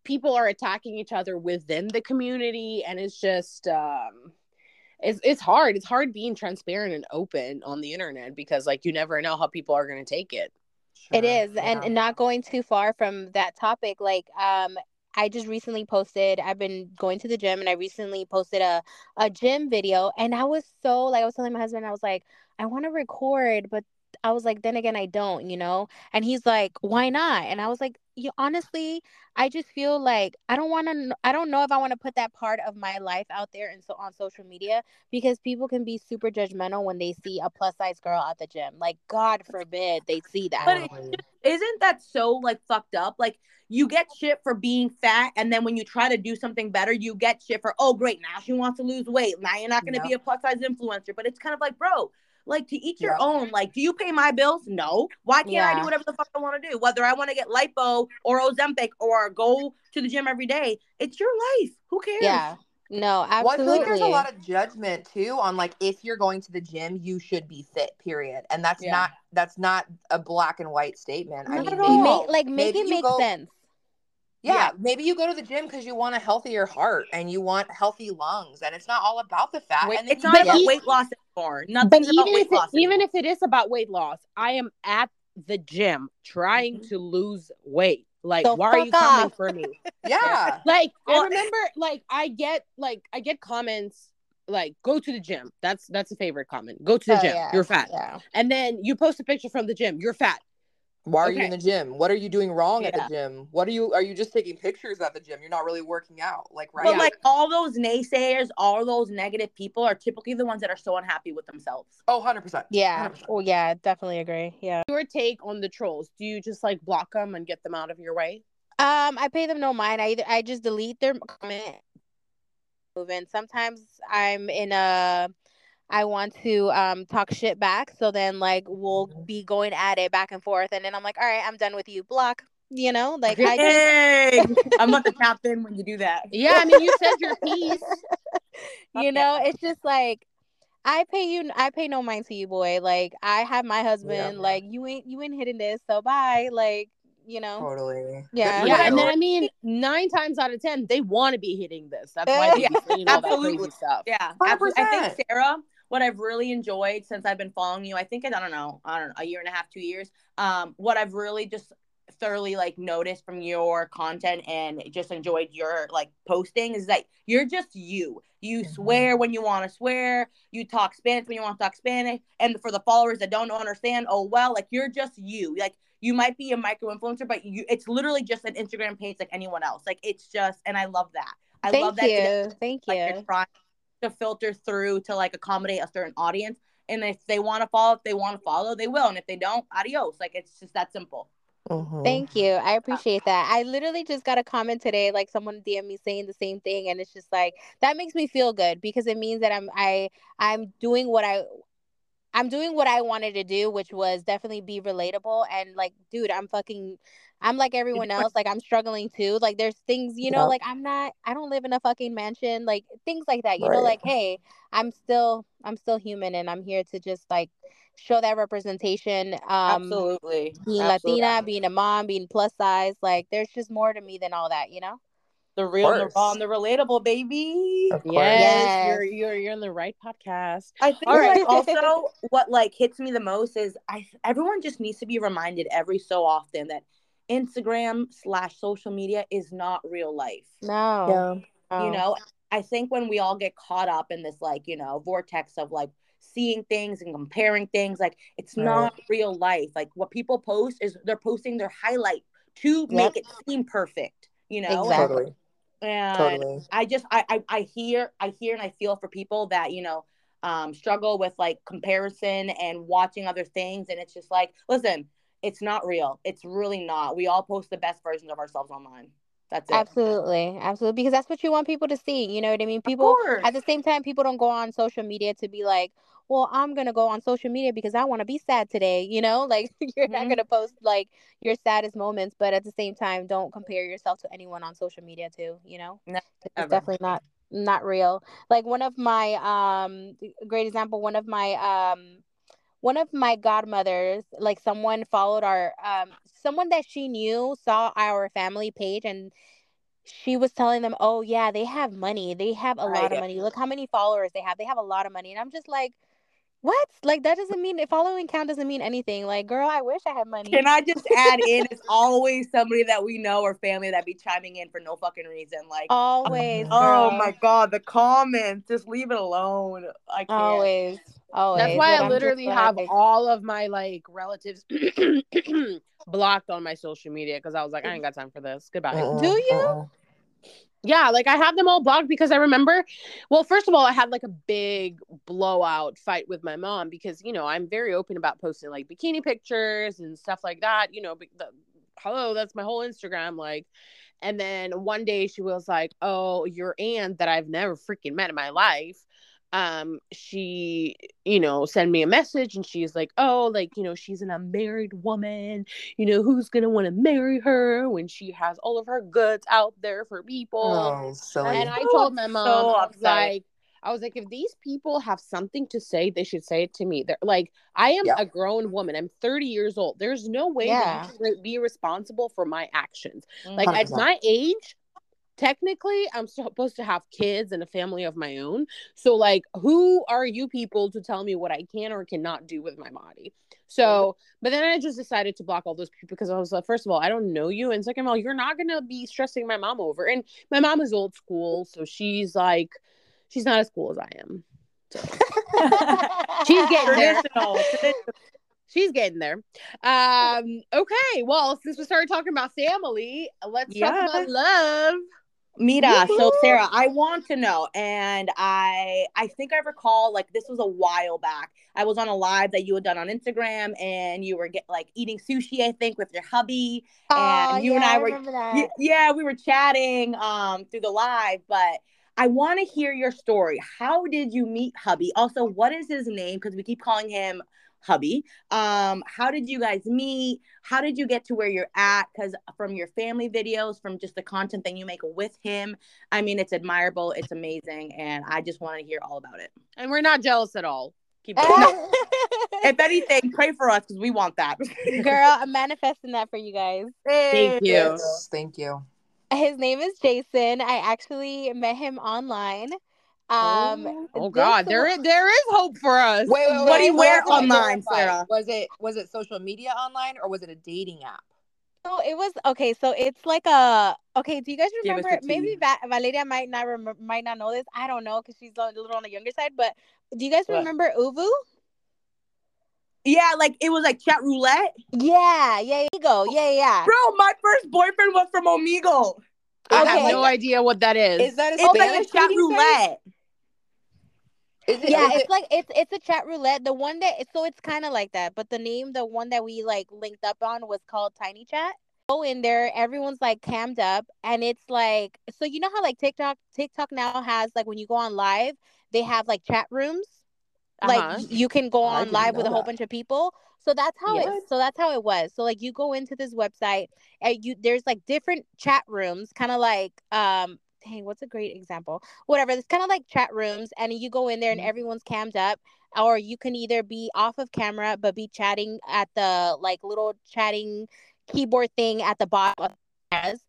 D: people are attacking each other within the community and it's just um it's, it's hard. It's hard being transparent and open on the internet because like you never know how people are going to take it.
A: It
B: Sure.
A: is, and, and not going too far from that topic. Like, um, I just recently posted. I've been going to the gym, and I recently posted a a gym video, and I was so like, I was telling my husband, I was like, I want to record, but I was like, then again, I don't, you know. And he's like, why not? And I was like, you honestly, I just feel like I don't want to. I don't know if I want to put that part of my life out there and so on social media because people can be super judgmental when they see a plus size girl at the gym. Like, God forbid they see that.
C: But it-
B: Totally.
C: Isn't that so like fucked up? Like you get shit for being fat, and then when you try to do something better, you get shit for oh great now she wants to lose weight. Now you're not going to be a plus size influencer. But it's kind of like bro. Like to each your
B: Yeah.
C: own. Like, do you pay my bills? No. Why can't I do whatever the fuck I want to do? Whether I want to get lipo or Ozempic or go to the gym every day, it's your life. Who cares?
A: Yeah. No, absolutely.
B: Well, I
A: absolutely.
B: feel like there's a lot of judgment too on like if you're going to the gym, you should be fit. Period. And that's
C: Yeah.
B: not that's not a black and white statement. I
C: Not
B: mean,
C: at all.
A: make, like make
B: maybe
A: it make
B: go-
A: sense.
B: Yeah,
C: Yeah.
B: maybe you go to the gym because you want a healthier heart and you want healthy lungs, and it's not all about the fat.
C: Wait,
B: and
C: it's not about weight loss anymore.
D: but
C: Nothing's about
D: even
C: weight
D: if it,
C: loss.
D: even if it is about weight loss i am at the gym trying
C: Mhm.
D: to lose weight like
A: So
D: why are you
A: fuck
D: coming for me
B: yeah,
D: like i remember like i get like i get comments like go to the gym that's that's a favorite comment go to the
A: Oh,
D: gym
A: yeah.
D: you're fat
A: Yeah.
D: and then you post a picture from the gym you're fat
B: why are you in the gym? What are you doing wrong at the gym? What are you? Are you just taking pictures at the gym? You're not really working out, like right?
C: But like all those naysayers, all those negative people are typically the ones that are so unhappy with themselves.
B: oh, 100 percent.
A: Yeah. Oh yeah, definitely agree. Yeah.
D: your take on the trolls do you just like block them and get them out of your way
A: Um, I pay them no mind. I either I just delete their comment moving. Sometimes I'm in a I want to um talk shit back. So then like we'll
B: Mhm.
A: be going at it back and forth and then I'm like, all right, I'm done with you. Block. You know, like I just...
C: I'm not the captain when you do that.
D: Yeah, I mean, you said your piece.
A: you know, it's just like I pay you I pay no mind to you, boy. Like I have my husband, like you ain't you ain't hitting this, so bye. Like, you know.
B: Totally.
A: Yeah.
D: Yeah, and then I mean, nine times out of ten, they want to be hitting this. That's why they be
C: Yeah,
D: saying all that
C: absolutely.
D: crazy stuff.
C: Yeah, absolutely. I
B: 100%.
C: think Sara, what I've really enjoyed since I've been following you, I think I don't know, I don't know, a year and a half, two years. Um, what I've really just thoroughly like noticed from your content and just enjoyed your like posting is that you're just you. You
B: Mhm.
C: swear when you want to swear. You talk Spanish when you want to talk Spanish. And for the followers that don't understand, oh well, like you're just you. Like you might be a micro influencer, but you it's literally just an Instagram page like anyone else. Like it's just, and I love that. I
A: Thank
C: love that.
A: you. Thank
C: like
A: you.
C: you're trying to filter through to like accommodate a certain audience. And if they want to follow, if they want to follow, they will. And if they don't, adios. Like it's just that simple.
B: Mhm.
A: Thank you. I appreciate that. I literally just got a comment today, like someone DM me saying the same thing, and it's just like that makes me feel good because it means that I'm I I'm doing what I I'm doing what I wanted to do, which was definitely be relatable and like, dude, I'm fucking I'm like everyone else. Like I'm struggling too. Like there's things, you know,
B: Yep.
A: like I'm not I don't live in a fucking mansion, like things like that. You know, like, hey, I'm still I'm still human and I'm here to just like show that representation. Um
C: Absolutely.
A: being
C: Absolutely.
A: Latina, being a mom, being plus size, like there's just more to me than all that, you know?
C: The real, the
B: course.
C: raw, and the relatable, baby.
D: Yes,
A: Yes.
D: you're you're you're in the right podcast.
C: I think
D: All right.
C: also what like hits me the most is I everyone just needs to be reminded every so often that Instagram slash social media is not real life.
A: No.
B: Yeah.
C: You know, I think when we all get caught up in this like, you know, vortex of like seeing things and comparing things, like it's
B: Right.
C: not real life. Like what people post is they're posting their highlight to make it seem perfect, you know?
A: Exactly.
B: Totally.
C: And
B: Totally.
C: I just I, I I hear I hear and I feel for people that you know um struggle with like comparison and watching other things and it's just like listen it's not real it's really not we all post the best versions of ourselves online that's it
A: Absolutely. Absolutely. Because that's what you want people to see. You know what I mean? People at the same time, people don't go on social media to be like, well, I'm gonna go on social media because I want to be sad today, you know? Like you're not
C: Mhm.
A: gonna post like your saddest moments, but at the same time, don't compare yourself to anyone on social media too, you know?
C: Ne-
A: it's definitely not not real. Like one of my um great example, one of my um one of my godmothers, like someone followed our um someone that she knew saw our family page and she was telling them, "Oh yeah, they have money. They have a lot of money. Look how many followers they have. They have a lot of money." And I'm just like, "What? Like that doesn't mean following count doesn't mean anything. Like, girl, I wish I had money."
C: can i just add in it's always somebody that we know or family that be chiming in for no fucking reason like
A: Always,
C: oh
A: girl.
C: Oh my god the comments just leave it alone i can't
A: Always, always.
D: That's why
A: But
D: I
A: I'm
D: literally have
A: like-
D: all of my like relatives blocked on my social media because I was like, I ain't got time for this. Goodbye.
B: Mm-mm,
A: Do you?
B: Uh-uh.
D: Yeah, like I have them all blocked because I remember. Well, first of all, I had like a big blowout fight with my mom because you know I'm very open about posting like bikini pictures and stuff like that. You know, the, hello, that's my whole Instagram. Like, and then one day she was like, "Oh, your aunt that I've never freaking met in my life." Um she you know send me a message and she's like oh like you know she's an unmarried woman you know who's gonna want to marry her when she has all of her goods out there for people
B: Oh, silly.
D: and I told my mom, I was like, I was like, if these people have something to say, they should say it to me. They're like, I am
B: Yeah.
D: a grown woman. I'm 30 years old. There's no way
A: Yeah.
D: that you can be responsible for my actions. Like at
B: 100%.
D: my age, technically, I'm supposed to have kids and a family of my own. So, like, who are you people to tell me what I can or cannot do with my body? So, but then I just decided to block all those people because I was like, first of all, I don't know you, and second of all, you're not gonna be stressing my mom over. And my mom is old school, so she's like, she's not as cool as I am. She's getting there.
C: traditional, traditional.
D: She's getting there. Um, okay, well, since we started talking about family, let's talk about love.
C: Mira, so Sara, I want to know, and I I think I recall like this was a while back. I was on a live that you had done on Instagram, and you were get like eating sushi, I think, with your hubby.
A: Oh,
C: And you and
A: yeah,
C: I were-
A: that.
C: Y- Yeah, we were chatting um through the live, but I want to hear your story. How did you meet hubby? Also, what is his name? Because we keep calling him hubby. Um, how did you guys meet? How did you get to where you're at? Because from your family videos, from just the content that you make with him, I mean, it's admirable, it's amazing, and I just want to hear all about it.
D: And we're not jealous at all.
C: Keep going. if anything, pray for us because we want that.
A: Girl, I'm manifesting that for you guys.
D: Thank you.
B: Yes, Thank you.
A: His name is Jason. I actually met him online. Um,
D: Oh
A: this
D: God, there
A: wa-
D: is there is hope for us.
B: Wait, wait, wait.
C: What do you
B: wait,
C: wear
B: wait, wait,
C: online,
B: clarify.
C: Sara?
B: Was it was it social media online or was it a dating app?
A: So it was okay. So it's like a okay. Do you guys remember? Maybe. Va- Valeria might not remember, might not know this. I don't know because she's a little on the younger side. But do you guys
C: What?
A: remember ooVoo?
C: yeah, like it was like chat roulette.
A: Yeah, yeah, you go. Yeah, yeah.
C: Bro, my first boyfriend was from Omegle.
D: I
A: Okay.
D: have no idea what that is.
B: Is that a
C: It's like a chat
B: dating site?
C: roulette.
B: Is it,
A: Yeah, it's
B: it-
A: like it's it's a chat roulette. The one that so it's kind of like that, but the name, the one that we like linked up on was called Tiny Chat. Go in there, everyone's like cammed up, and it's like so you know how like TikTok TikTok now has like when you go on live, they have like chat rooms. Like
D: Uh-huh.
A: y- you can go on live with a whole
B: that.
A: bunch of people. So that's how
B: Yeah.
A: it. So that's how it was. So like you go into this website, and you there's like different chat rooms, kind of like um. Dang, what's a great example? Whatever. It's kind of like chat rooms, and you go in there and
B: Mhm.
A: everyone's cammed up, or you can either be off of camera but be chatting at the like little chatting keyboard thing at the bottom. of the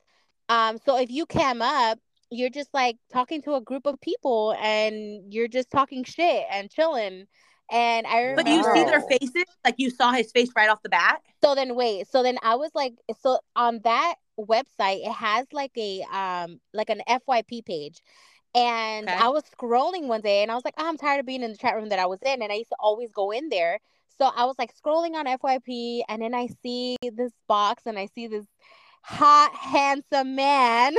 A: Um. So if you cam up, you're just like talking to a group of people, and you're just talking shit and chilling. And I remember.
C: But you see their faces, like you saw his face right off the bat.
A: So then wait, so then I was like so on that website it has like a um like an FYP page. And
C: Okay.
A: I was scrolling one day and I was like, oh, I'm tired of being in the chat room that I was in and I used to always go in there. So I was like scrolling on FYP and then I see this box and I see this hot handsome man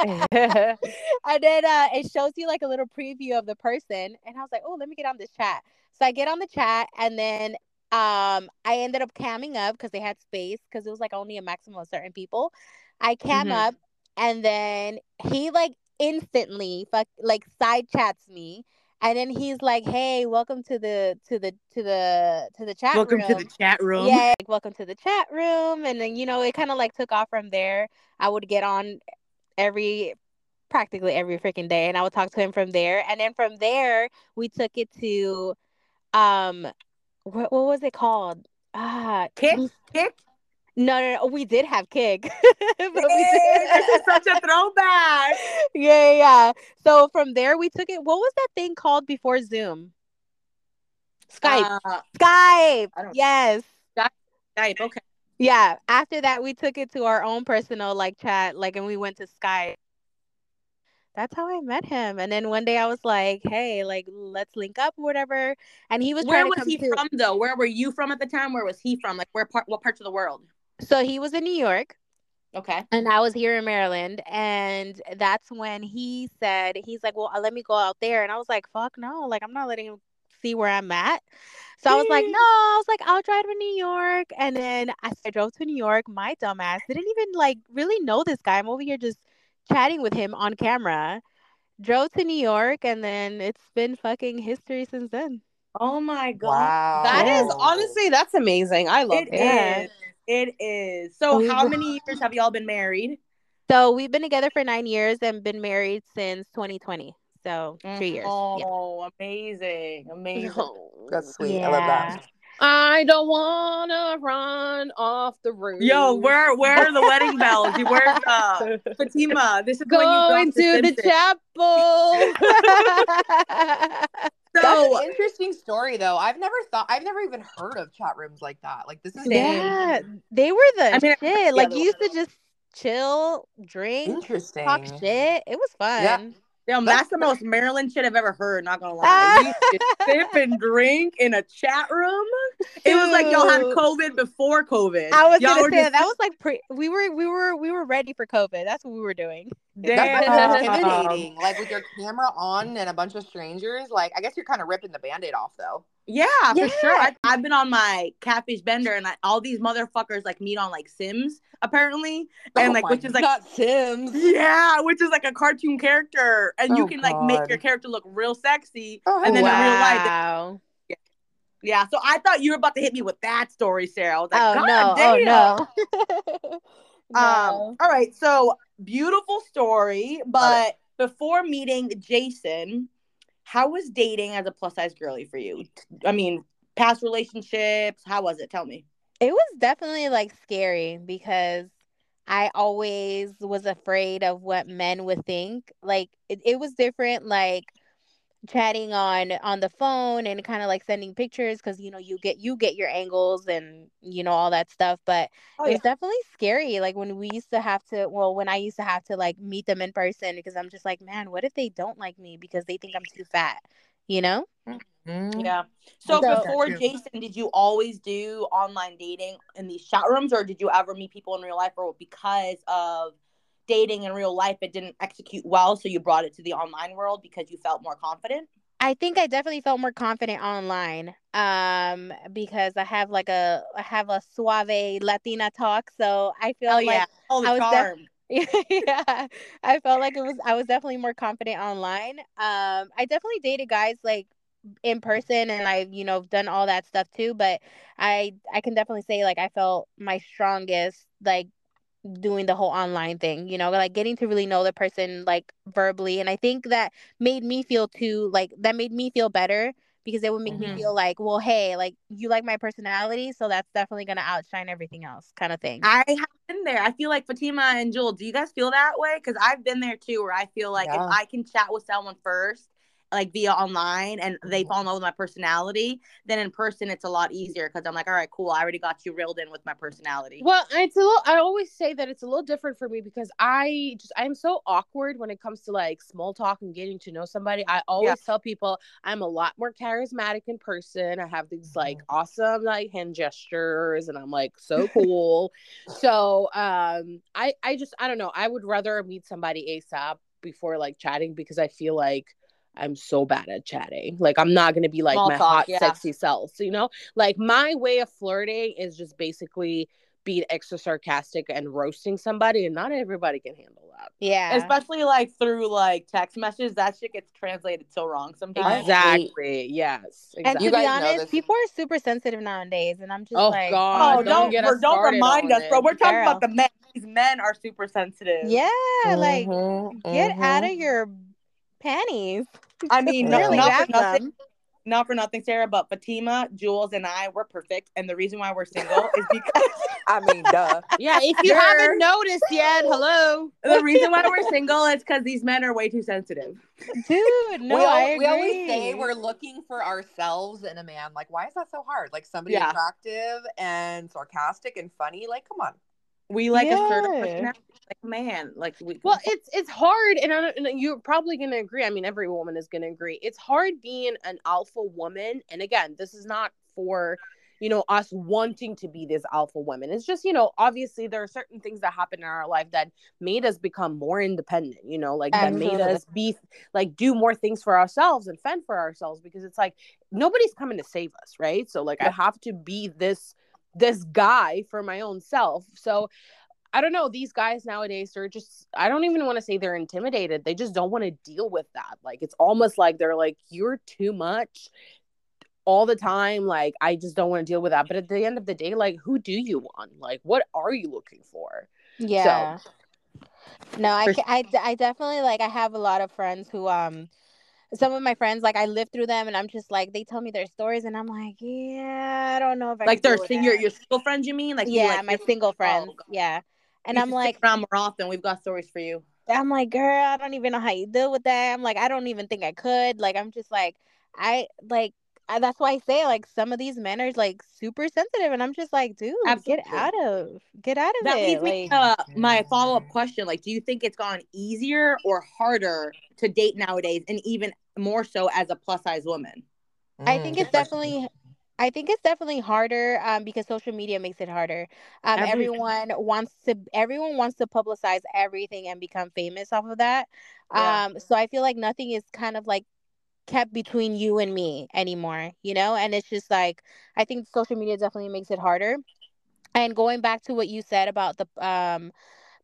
A: and then uh, it shows you like a little preview of the person and i was like oh let me get on this chat so i get on the chat and then um i ended up camming up because they had space because it was like only a maximum of certain people i cam
C: Mhm.
A: up and then he like instantly fuck like side chats me and then he's like hey welcome to the to the to the to the chat room.
C: Welcome
A: room
C: to the chat room.
A: yeah, like, welcome to the chat room. And then, you know, it kind of like took off from there. I would get on every, practically every freaking day, and I would talk to him from there. And then from there, we took it to, um, what, what was it called? Ah,
C: Kik,
A: we-
C: Kik.
A: no, no, no, we did have
C: Kik. This is such a throwback.
A: yeah, yeah, yeah. So from there, we took it. What was that thing called before Zoom? Skype.
C: Uh,
A: Skype. Yes.
C: Skype. Okay.
A: Yeah. After that, we took it to our own personal like chat, like, and we went to Skype. That's how I met him. And then one day I was like, "Hey, like, let's link up or whatever." And he was like, Where
C: was he
A: to.
C: from though? Where were you from at the time? Where was he from? Like where part? What parts of the world?
A: So he was in New York,
C: Okay.
A: and I was here in Maryland. And that's when he said, "He's like, well, uh, let me go out there." And I was like, "Fuck no! Like, I'm not letting him see where I'm at." So I was like, "No." I was like, "I'll drive to New York." And then I I drove to New York. My dumbass didn't even like really know this guy. I'm over here just chatting with him on camera. Drove to New York, and then it's been fucking history since then.
C: Oh my god.
B: Wow.
D: That is honestly that's amazing. I love
C: It
D: it.
A: Yeah.
C: is. It is. So
A: We
C: how
A: were-
C: many years have y'all been married?
A: So we've been together for nine years and been married since 2020. So three years. Yeah.
C: Oh, amazing. Amazing.
B: That's sweet. I love that.
D: I don't wanna run off the roof.
C: Yo, where where are the wedding bells? Where's uh Fatima? This is
D: going
C: drop the
D: to the
C: Simpsons.
D: chapel?
B: That's
C: So
B: an interesting story, though. I've never thought, I've never even heard of chat rooms like that. Like this is
C: Same.
A: yeah, they were the
C: I mean, I
A: shit. Like you used to just chill, drink,
B: interesting.
A: talk shit. It was fun.
B: Yeah.
C: Damn,
B: That's
C: that's the most Maryland shit I've ever heard, not gonna lie. You used to sip and drink in a chat room. It was like y'all had COVID before COVID.
A: I was
C: y'all
A: gonna say
C: just-
A: that was like pre. We were we were we were ready for COVID. That's what we were doing.
B: That's intimidating. Like with your camera on and a bunch of strangers. Like I guess you're kind of ripping the band-aid off, though.
C: Yeah, for sure. I, I've been on my catfish bender, and I, all these motherfuckers like meet on like Sims apparently, and
B: Oh
C: like which is like
B: God, Sims.
C: yeah, which is like a cartoon character, and you
B: Oh,
C: can like make your character look real sexy,
B: Oh,
C: and then in real life, they-
A: wow.
C: yeah. So I thought you were about to hit me with that story, Sara. I was like,
A: Oh
C: God
A: no!
C: damn.
A: Oh no!
C: Um, all right, so beautiful story, but before meeting Jason, how was dating as a plus size girly for you? I mean, past relationships, how was it? Tell me.
A: It was definitely like scary because I always was afraid of what men would think. Like it, it was different like chatting on on the phone and kind of like sending pictures because you know you get you get your angles and you know all that stuff but
C: Oh,
A: it
C: yeah.
A: definitely scary like when we used to have to well when i used to have to like meet them in person because i'm just like man what if they don't like me because they think i'm too fat you know
B: Mm.
C: Yeah. So,
A: So-
C: before Jason, did you always do online dating in these chat rooms, or did you ever meet people in real life, or because of dating in real life, it didn't execute well, so you brought it to the online world because you felt more confident?
A: I think I definitely felt more confident online um because I have like a I have a suave Latina talk so I feel
C: Oh
A: like
C: yeah. Oh, the
A: I was def- yeah I felt like it was I was definitely more confident online um I definitely dated guys like in person and I've you know done all that stuff too but I I can definitely say like I felt my strongest like doing the whole online thing you know like getting to really know the person like verbally and I think that made me feel too like that made me feel better because it would make
C: Mhm.
A: me feel like well hey like you like my personality so that's definitely gonna outshine everything else kind of thing
C: I have been there. I feel like Fatima and Jewel. Do you guys feel that way? Because I've been there too, where I feel like
B: Yeah.
C: if I can chat with someone first, like via online, and they
B: Mhm.
C: fall in love with my personality, then in person it's a lot easier because I'm like, all right, cool. I already got you reeled in with my personality.
D: Well, it's a little. I always say that it's a little different for me because I just I'm so awkward when it comes to like small talk and getting to know somebody. I always tell people I'm a lot more charismatic in person. I have these like awesome like hand gestures, and I'm like so cool. so um, I I just I don't know. I would rather meet somebody ASAP before like chatting because I feel like. I'm so bad at chatting. Like I'm not gonna be like
C: Small
D: my
C: talk,
D: hot,
C: yeah.
D: sexy self. You know, like my way of flirting is just basically being extra sarcastic and roasting somebody, and not everybody can handle that.
A: yeah
C: Especially like through like text messages, that shit gets translated so wrong sometimes.
D: Exactly. Yes.
A: and to
B: You
A: be
B: guys know
A: honest people are super sensitive nowadays and I'm just
D: Oh,
A: like
D: God,
C: Oh,
D: don't
C: don't
D: get
C: don't, remind
D: on
C: us, bro. We're talking
A: Girl.
C: about the men. These men are super sensitive.
A: yeah like
B: Mhm,
A: get out of your panties
C: I mean, no,
B: Really
C: not for nothing.
A: them.
C: Not for nothing, Sara, but Fatima, Jules, and I were perfect, and the reason why we're single is because
B: I mean, duh.
D: Yeah. If you
C: Sure.
D: haven't noticed yet, hello.
C: the reason why we're single is because these men are way too sensitive.
A: dude no
B: we, al-
A: I agree.
B: we always say we're looking for ourselves in a man. Like, why is that so hard? Like somebody
C: Yeah.
B: attractive and sarcastic and funny. Like, come on.
C: We like assertive
A: Yeah.
C: personality, like man, like we.
D: Well, it's it's hard, and I don't, and you're probably gonna agree. I mean, every woman is gonna agree. It's hard being an alpha woman, and again, this is not for you know us wanting to be this alpha women. It's just you know, obviously there are certain things that happen in our life that made us become more independent. You know, like that made us be like do more things for ourselves and fend for ourselves because it's like nobody's coming to save us, right? So like I have to be this this guy for my own self. So I don't know. These guys nowadays are just, I don't even want to say they're intimidated. They just don't want to deal with that. Like, it's almost like they're like, you're too much all the time. Like, I just don't want to deal with that. But at the end of the day, like, who do you want? Like, what are you looking for?
A: Yeah. No, I, I, I definitely like I have a lot of friends who um some of my friends like I live through them and I'm just like they tell me their stories and I'm like, yeah, I don't know if I
C: like they're
A: deal
C: your your single friends. You mean like you,
A: yeah,
C: like,
A: my single oh, friends.
C: God.
A: yeah. And
C: you
A: I'm like
C: around more often. We've got stories for you.
A: I'm like, girl, I don't even know how you deal with that. I'm like, I don't even think I could. Like, I'm just like, I like, I, that's why I say like some of these men are like super sensitive, and I'm just like, dude,
C: Absolutely.
A: get out of, get out of
C: That
A: it.
C: leads me to uh, my follow up question. Like, do you think it's gone easier or harder to date nowadays, and even more so as a plus size woman?
A: I
B: Mm,
A: think it's definitely. I think it's definitely harder um, because social media makes it harder. Um, everyone wants to everyone wants to publicize everything and become famous off of that.
C: Yeah.
A: Um, so I feel like nothing is kind of like kept between you and me anymore, you know? And it's just like I think social media definitely makes it harder. And going back to what you said about the um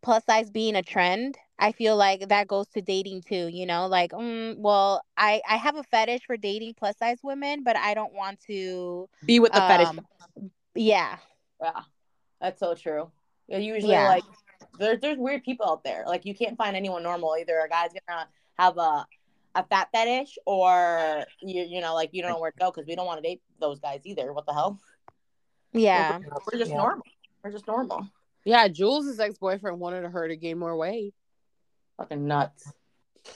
A: plus size being a trend, I feel like that goes to dating too, you know? Like, mm, well, I I have a fetish for dating plus size women, but I don't want to
C: Be with the fetish.
A: um yeah.
C: Yeah, that's so true. Yeah, Usually,
A: Yeah.
C: like, there's there's weird people out there. Like, you can't find anyone normal. Either a guy's gonna have a a fat fetish, or you you know, like you don't know where to go because we don't want to date those guys either. What the hell?
A: Yeah.
C: We're just
B: Yeah.
C: normal. We're just normal.
D: Yeah, Jules' ex boyfriend wanted her to gain more weight.
C: Fucking nuts.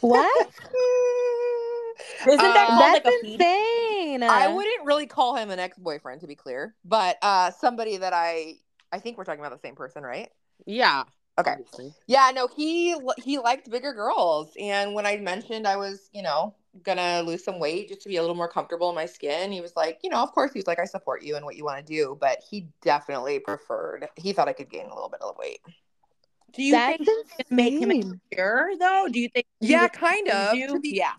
A: What?
C: Isn't that
B: Uh,
C: called like
A: That's
C: a feed?
A: insane.
B: I wouldn't really call him an ex-boyfriend to be clear, but uh somebody that I I think we're talking about the same person, right?
D: Yeah.
B: Okay.
D: obviously.
B: Yeah, no, he he liked bigger girls, and when I mentioned I was, you know, gonna lose some weight just to be a little more comfortable in my skin, he was like, you know, of course, he's like, I support you and what you want to do, but he definitely preferred. He thought I could gain a little bit of weight.
C: Do you
A: That's
C: think it make him
A: insane.
C: insecure though? Do you think?
B: Yeah, kind of.
C: confused?
B: Be
C: yeah.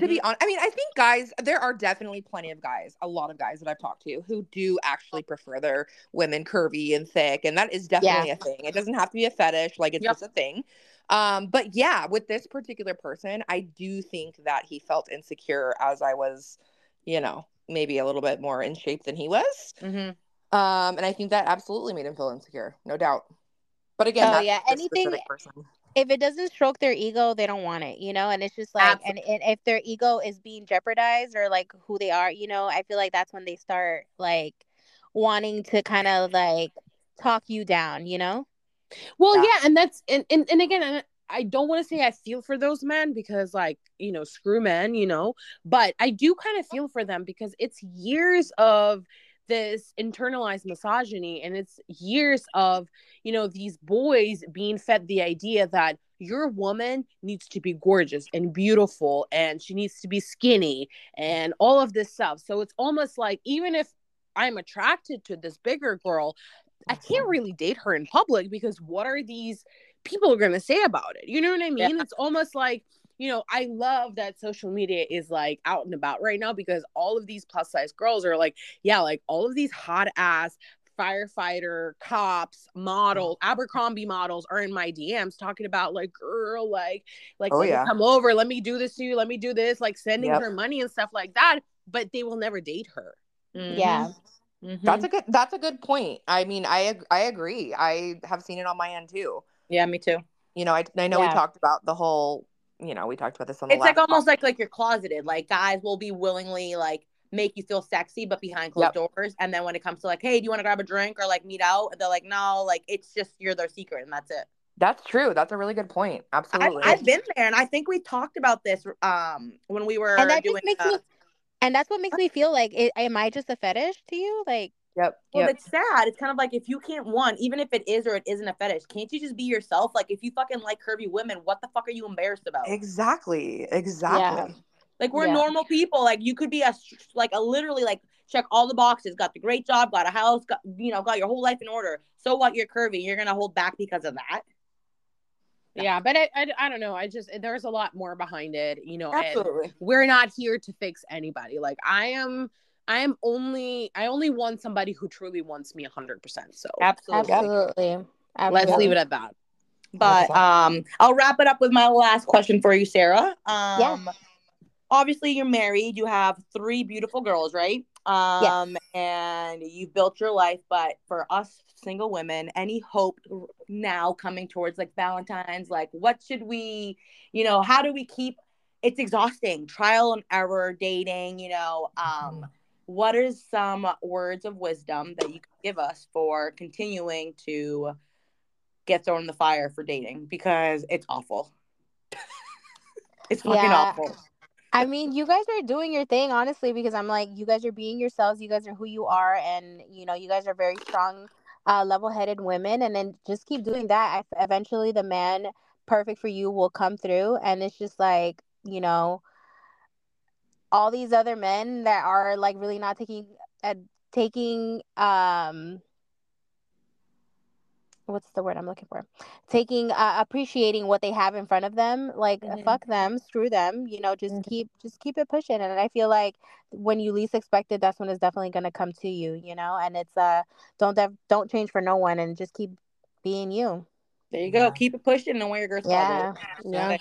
B: To be honest, I mean, I think guys, there are definitely plenty of guys, a lot of guys that I've talked to who do actually prefer their women curvy and thick, and that is definitely a thing. It doesn't have to be a fetish, like it's
C: Yep.
B: just a thing. Um, but yeah, with this particular person, I do think that he felt insecure as I was, you know, maybe a little bit more in shape than he was.
C: Mhm.
B: Um, and I think that absolutely made him feel insecure, no doubt. But again,
A: Oh, yeah, anything-. If it doesn't stroke their ego, they don't want it, you know? And it's just like, and, and if their ego is being jeopardized or like who they are, you know, I feel like that's when they start like wanting to kind of like talk you down, you know?
D: Well,
B: Yeah.
D: yeah, and that's and and, and again, and I don't want to say I feel for those men because like, you know, screw men, you know, but I do kind of feel for them because it's years of this internalized misogyny and it's years of, you know, these boys being fed the idea that your woman needs to be gorgeous and beautiful and she needs to be skinny and all of this stuff. So it's almost like even if I'm attracted to this bigger girl, I can't mm-hmm. really date her in public because what are these people going to say about it? You know what I mean?
C: Yeah.
D: It's almost like, you know, I love that social media is like out and about right now because all of these plus size girls are like, yeah, like all of these hot ass firefighter, cops, models, Abercrombie models are in my DMs talking about like, girl, like, like,
B: Oh, yeah.
D: come over, let me do this to you, let me do this, like sending
B: Yep.
D: her money and stuff like that. But they will never date her.
A: Yeah.
C: Mhm.
B: That's a good. That's a good point. I mean, I I agree. I have seen it on my end too.
C: yeah, me too.
B: You know, I I know we talked about the whole. You know, we talked about this on the
C: It's like
B: last
C: almost like like you're closeted. Like guys will be willingly like make you feel sexy, but behind closed doors. And then when it comes to like, hey, do you want to grab a drink or like meet out? They're like, no, like it's just you're their secret and that's it.
B: That's true. That's a really good point.
C: I,
B: Absolutely.
C: I've been there, and I think we talked about this um when we were
A: And that
C: doing.
A: just makes
C: uh,
A: me, and that's what makes me feel like, it, am I just a fetish to you? Like,
B: yep.
C: Well,
B: Yep.
C: it's sad. It's kind of like if you can't want, even if it is or it isn't a fetish, can't you just be yourself? Like if you fucking like curvy women, what the fuck are you embarrassed about?
B: Exactly. Exactly. Yeah.
C: Like we're
A: Yeah.
C: normal people. Like you could be a like a literally like check all the boxes, got the great job, got a house, got you know, got your whole life in order. So what? You're curvy. You're gonna hold back because of that.
D: Yeah, but I, I, I don't know. I just there's a lot more behind it, you know. and
C: Absolutely.
D: we're not here to fix anybody. Like I am, I am only, I only want somebody who truly wants me hundred percent. So
C: Absolutely.
A: absolutely.
D: let's leave it at that.
C: But um, I'll wrap it up with my last question for you, Sara. Um, obviously you're married. You have three beautiful girls, right? Um, and you've built your life. But for us single women, any hope now coming towards like Valentine's? Like, what should we, you know, how do we keep? It's exhausting, trial and error dating. You know, um, what is some words of wisdom that you could give us for continuing to get thrown in the fire for dating because it's awful. it's fucking
A: Yeah.
C: awful.
A: I mean, you guys are doing your thing, honestly, because I'm like, you guys are being yourselves. You guys are who you are, and you know, you guys are very strong, uh, level-headed women. And then just keep doing that. I, eventually, the man perfect for you will come through, and it's just like, you know, all these other men that are like really not taking, uh, taking, um, what's the word I'm looking for? Taking uh, appreciating what they have in front of them. Like uh,
C: Mhm.
A: fuck them, screw them. You know, just
C: Mhm.
A: keep just keep it pushing. And I feel like when you least expect it, that's when it's definitely gonna come to you. You know, and it's uh don't def- don't change for no one, and just keep being you.
C: There you go. Keep it pushing and wear your girth
A: Yeah.
D: Yeah.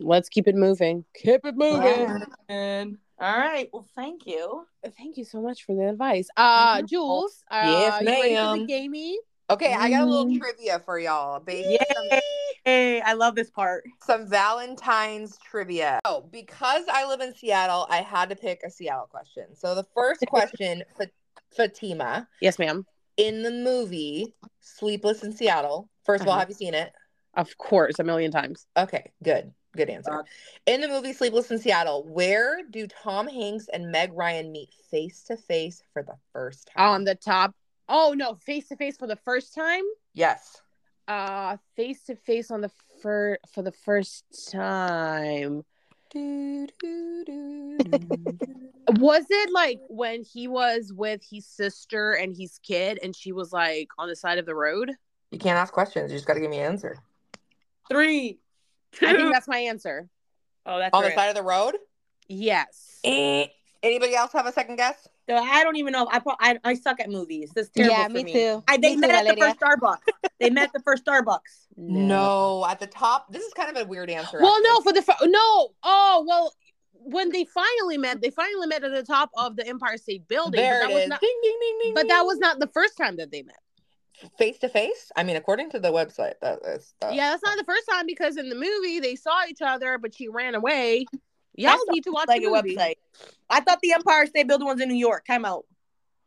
D: Let's keep it moving. Keep it moving.
A: Yeah.
C: All right. Well, thank you.
D: Thank you so much for the advice. Uh
C: Mhm.
D: Jules, uh
B: Yes,
D: you ready for
B: ma'am.
D: the gamey?
B: Okay, I got a little
C: Mm.
B: trivia for y'all. Based on some,
C: Yay! I love this part.
B: some Valentine's trivia. Oh, because I live in Seattle, I had to pick a Seattle question. So the first question, Fatima,
D: Yes, ma'am.
B: in the movie Sleepless in Seattle. First of all,
D: Uh-huh.
B: have you seen it?
D: Of course, a million times.
B: Okay, good. Good answer.
C: Uh,
B: In the movie Sleepless in Seattle, where do Tom Hanks and Meg Ryan meet face to face for the first time?
D: On the top. Oh no, face to face for the first time.
B: yes.
D: Uh face to face on the fir- for the first time. Was it like when he was with his sister and his kid and she was like on the side of the road?
B: You can't ask questions. You just got to give me an answer.
C: Three, two.
D: I think that's my answer.
C: oh, that's
B: On the
C: right.
B: side of the road?
D: Yes.
B: Eh. Anybody else have a second guess?
C: So I don't even know. I, I I suck at movies. This terrible
A: Yeah,
C: for
A: me
C: me.
A: too.
C: I, they
A: Me
C: met
A: too,
C: at the first Starbucks. they met at the first Starbucks.
B: No. At the top, this is kind of a weird answer.
D: Well,
B: actually.
D: no, for the no. Oh, well, when they finally met, they finally met at the top of the Empire State Building.
B: there
D: but that
B: it
D: was
B: is.
D: not.
B: ding, ding, ding, ding,
D: But that was not the first time that they met.
B: Face to face. I mean, according to the website, that is. That,
D: Yeah, that's not the first time because in the movie they saw each other, but she ran away. Y'all
C: That's
D: need to watch
C: Like
D: the
C: a
D: movie.
C: website. I thought the Empire State Building was in New York. Time out.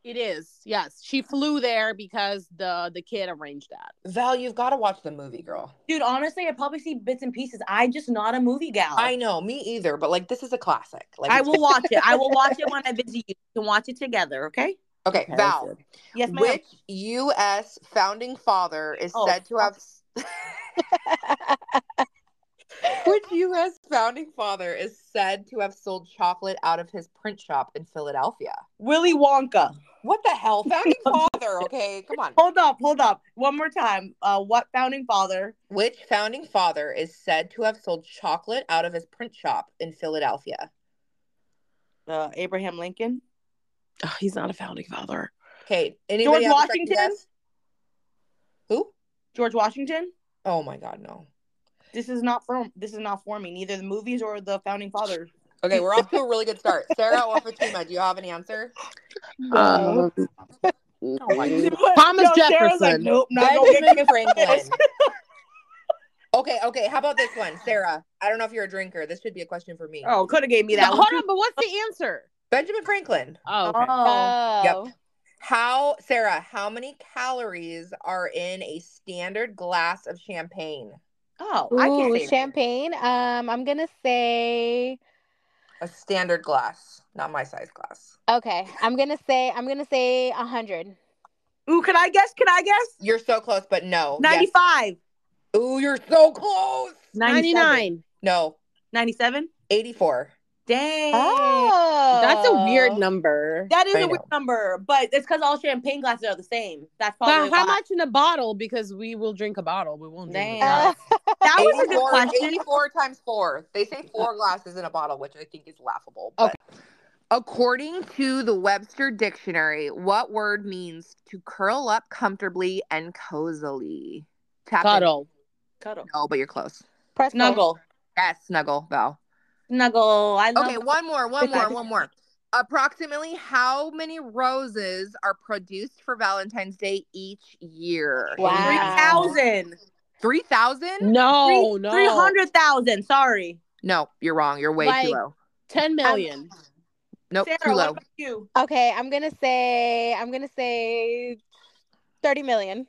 D: It is. Yes, she flew there because the the kid arranged that.
B: Val, you've got to watch the movie, girl.
C: Dude, honestly, I probably see bits and pieces. I just not a movie gal.
B: I know, me either. But like, this is a classic. Like,
C: I will watch it. I will watch it when I visit you. We can watch it together, okay?
B: Okay,
D: Okay,
B: Val.
C: Yes, ma'am.
B: Which U.S. founding father is
C: Oh,
B: said to have? Which U.S. founding father is said to have sold chocolate out of his print shop in Philadelphia?
C: Willy Wonka.
B: What the hell, founding father? Okay, come on.
C: Hold up, hold up. One more time. Uh, what founding father?
B: Which founding father is said to have sold chocolate out of his print shop in Philadelphia?
C: Uh, Abraham Lincoln.
D: Oh, he's not a founding father.
B: Okay, anybody
C: George
B: have a second
C: Washington?
B: Who?
C: George Washington.
B: Oh my God, no.
C: This is not from. this is not for me. Neither the movies or the founding fathers.
B: Okay, we're off to a really good start. Sara or Fatima, do you have any answer?
D: Um,
C: Thomas
D: Thomas Jefferson.
C: nope, not gonna
B: Benjamin. Franklin. Okay, okay. How about this one, Sara? I don't know if you're a drinker. This should be a question for me.
C: Oh, could have gave me that.
D: Hold
C: one.
D: on, but what's the answer?
B: Benjamin Franklin.
D: Oh, okay.
C: Oh.
A: Oh.
B: How, Sara? How many calories are in a standard glass of champagne?
C: Oh, I can
A: Ooh,
C: say
A: champagne. Um, I'm gonna say
B: A standard glass, not my size glass.
A: okay. I'm gonna say I'm gonna say a hundred.
C: Ooh, can I guess? Can I guess?
B: You're so close, but no. Yes.
C: 95.
B: Ooh, you're so close.
C: 97.
D: 99.
B: No,
C: 97?
B: 84.
C: Dang.
A: Oh,
D: That's a weird oh. number.
C: That is
B: I
C: a weird number, but it's because all champagne glasses are the same. That's
D: But how
C: why.
D: much in a bottle? Because we will drink a bottle. We won't drink a
C: Damn. That was a good
B: 84,
C: question.
B: 84 times four. They say four glasses in a bottle, which I think is laughable. But according to the Webster Dictionary, what word means to curl up comfortably and cozily? Tap in.
D: Cuddle.
C: Cuddle.
B: No, but you're close.
A: Press play.
C: Snuggle.
B: Yes, snuggle, Val.
C: Snuggle. I love
B: Okay, one more, one more, one more. Approximately how many roses are produced for Valentine's Day each year?
A: Wow.
C: 3,000.
B: 3,000?
D: No,
C: Three-
D: no.
C: 300,000. Sorry.
B: No, you're wrong. You're way
D: Like-
B: too low.
D: 10 million.
B: Nope,
C: Sara,
B: too
C: what
B: low.
C: about you?
A: Okay, I'm gonna say I'm gonna say thirty million.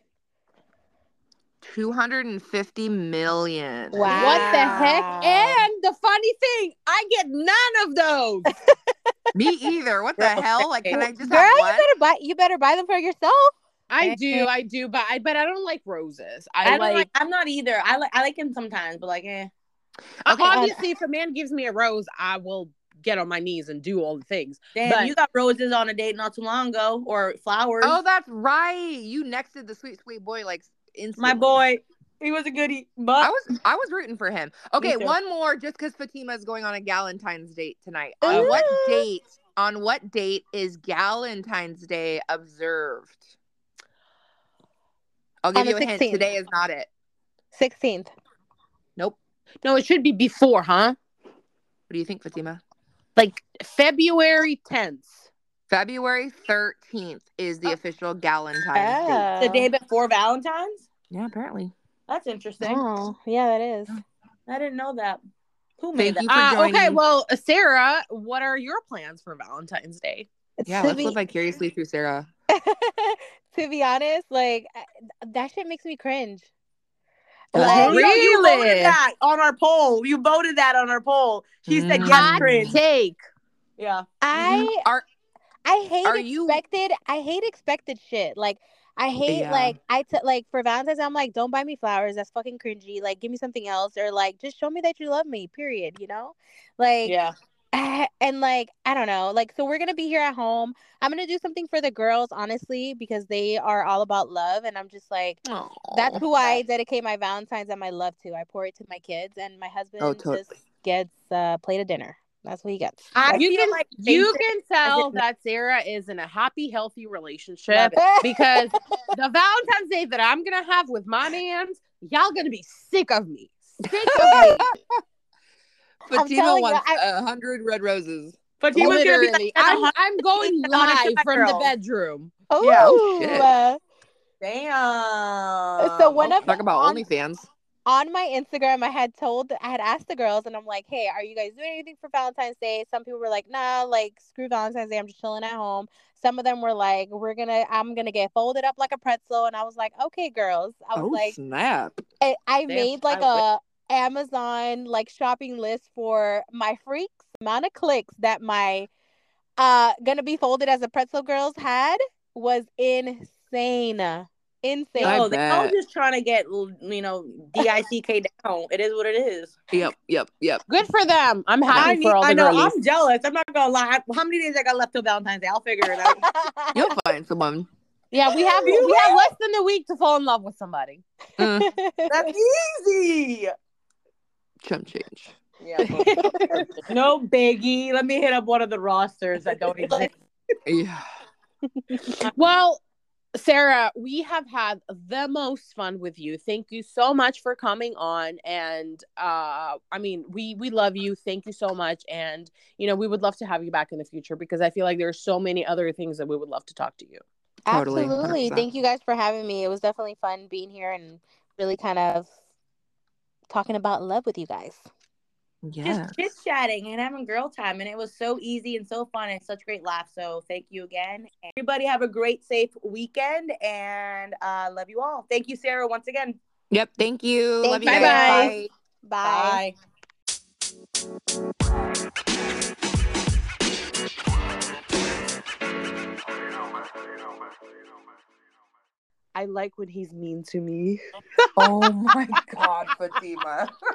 B: 250 million.
A: Wow.
D: What the heck? And the funny thing, I get none of those.
B: Me either. What the hell? Like, can I just
A: Girl,
B: have
A: you better buy you better buy them for yourself.
D: I do, I do, but I but I don't like roses. I,
C: I
D: like,
C: like, I'm not either. I like I like him sometimes, but like eh.
B: Okay.
D: obviously if a man gives me a rose, I will get on my knees and do all the things.
C: Damn,
D: But-
C: you got roses on a date not too long ago, or flowers.
B: Oh, that's right. You nexted the sweet, sweet boy like instantly.
C: My boy, he was a goodie. But
B: I was I was rooting for him. Okay, one more just because Fatima is going on a Galentine's date tonight. Uh, on what date? On what date is Galentine's Day observed? I'll give
A: On
B: you a hint. Today is not it.
A: 16th.
B: Nope.
D: No, it should be before, huh?
B: What do you think, Fatima?
D: Like February 10th.
B: February 13th is the
C: Oh.
B: official Galentine's Day.
A: Oh.
C: the day before Valentine's.
B: Yeah, apparently.
C: That's interesting.
A: Oh, yeah, that is.
C: I didn't know that. Who made
B: Thank
C: that?
B: you for
D: Uh, okay, well, Sara, what are your plans for Valentine's Day?
B: Yeah,
A: to
B: let's
A: be,
B: live vicariously through Sara.
A: to be honest, like that shit makes me cringe.
B: Does
A: Like,
B: it?
C: You,
D: Really?
C: voted that on our poll. You voted that on our poll. She said
B: Mm.
C: yes,
D: Hot
C: cringe.
D: take.
C: Yeah.
A: I
B: Are
A: I hate
B: Are you-
A: expected. I hate expected shit. Like I hate
B: Yeah.
A: like I t- like for Valentine's. I'm like, don't buy me flowers. That's fucking cringy. Like, give me something else, or like just show me that you love me. Period. You know, like
C: Yeah.
A: Eh, and like I don't know. Like so, we're gonna be here at home. I'm gonna do something for the girls, honestly, because they are all about love, and I'm just like. That's who I dedicate my Valentine's and my love to. I pour it to my kids, and my husband
B: Oh,
A: just
B: totally.
A: gets a plate of dinner. That's what he gets.
C: I
D: you
C: feel
D: can
C: like
D: you can tell that Sara is in a happy, healthy relationship because the Valentine's Day that I'm gonna have with my mans, y'all gonna be sick of me. Sick of me.
B: Fatima wants
A: I-
B: a hundred red roses.
C: But he was gonna be like,
D: I'm, I'm going live
C: my
D: from the bedroom.
A: Oh,
C: Yeah,
B: oh, shit.
A: uh,
C: damn.
A: So one of
B: Talk about
A: on,
B: OnlyFans.
A: On my Instagram, I had told, I had asked the girls, and I'm like, "Hey, are you guys doing anything for Valentine's Day?" Some people were like, "Nah, like screw Valentine's Day. I'm just chilling at home." Some of them were like, "We're gonna, I'm gonna get folded up like a pretzel," and I was like, "Okay, girls." I was
B: Oh
A: like,
B: snap!
A: I, I
C: Damn,
A: made like
C: I
A: a Amazon like shopping list for my freaks. Amount of clicks that my uh gonna be folded as a pretzel girls had was insane, insane.
B: I
C: Yo, they're all just trying to get you know D-I-C-K down. It is what it is.
B: Yep, yep, yep.
D: Good for them. I'm happy
C: I,
D: for
C: need,
D: all the
C: I know.
D: girlies.
C: I'm jealous. I'm not gonna lie. How many days I got left till Valentine's Day? I'll figure it out.
B: You'll find someone.
D: Yeah, we have
C: You
D: we have less than a week to fall in love with somebody.
B: Mm,
C: That's easy.
B: chump change.
C: Yeah. no biggie. Let me hit up one of the rosters that don't exist.
B: Yeah.
D: Well, Sara, we have had the most fun with you. Thank you so much for coming on and uh I mean, we we love you. Thank you so much and you know, we would love to have you back in the future because I feel like there's so many other things that we would love to talk to you.
B: Totally,
A: Absolutely.
B: 100%.
A: Thank you guys for having me. It was definitely fun being here and really kind of talking about love with you guys.
B: Yeah.
C: Just chit chatting and having girl time. And it was so easy and so fun and such great laughs. So thank you again. Everybody have a great, safe weekend and uh love you all. Thank you, Sara, once again.
B: Yep. Thank you.
A: Thank
B: Love you
A: you.
D: Bye-bye.
A: Bye.
C: Bye.
D: I like when he's mean to me.
B: Oh my God, Fatima.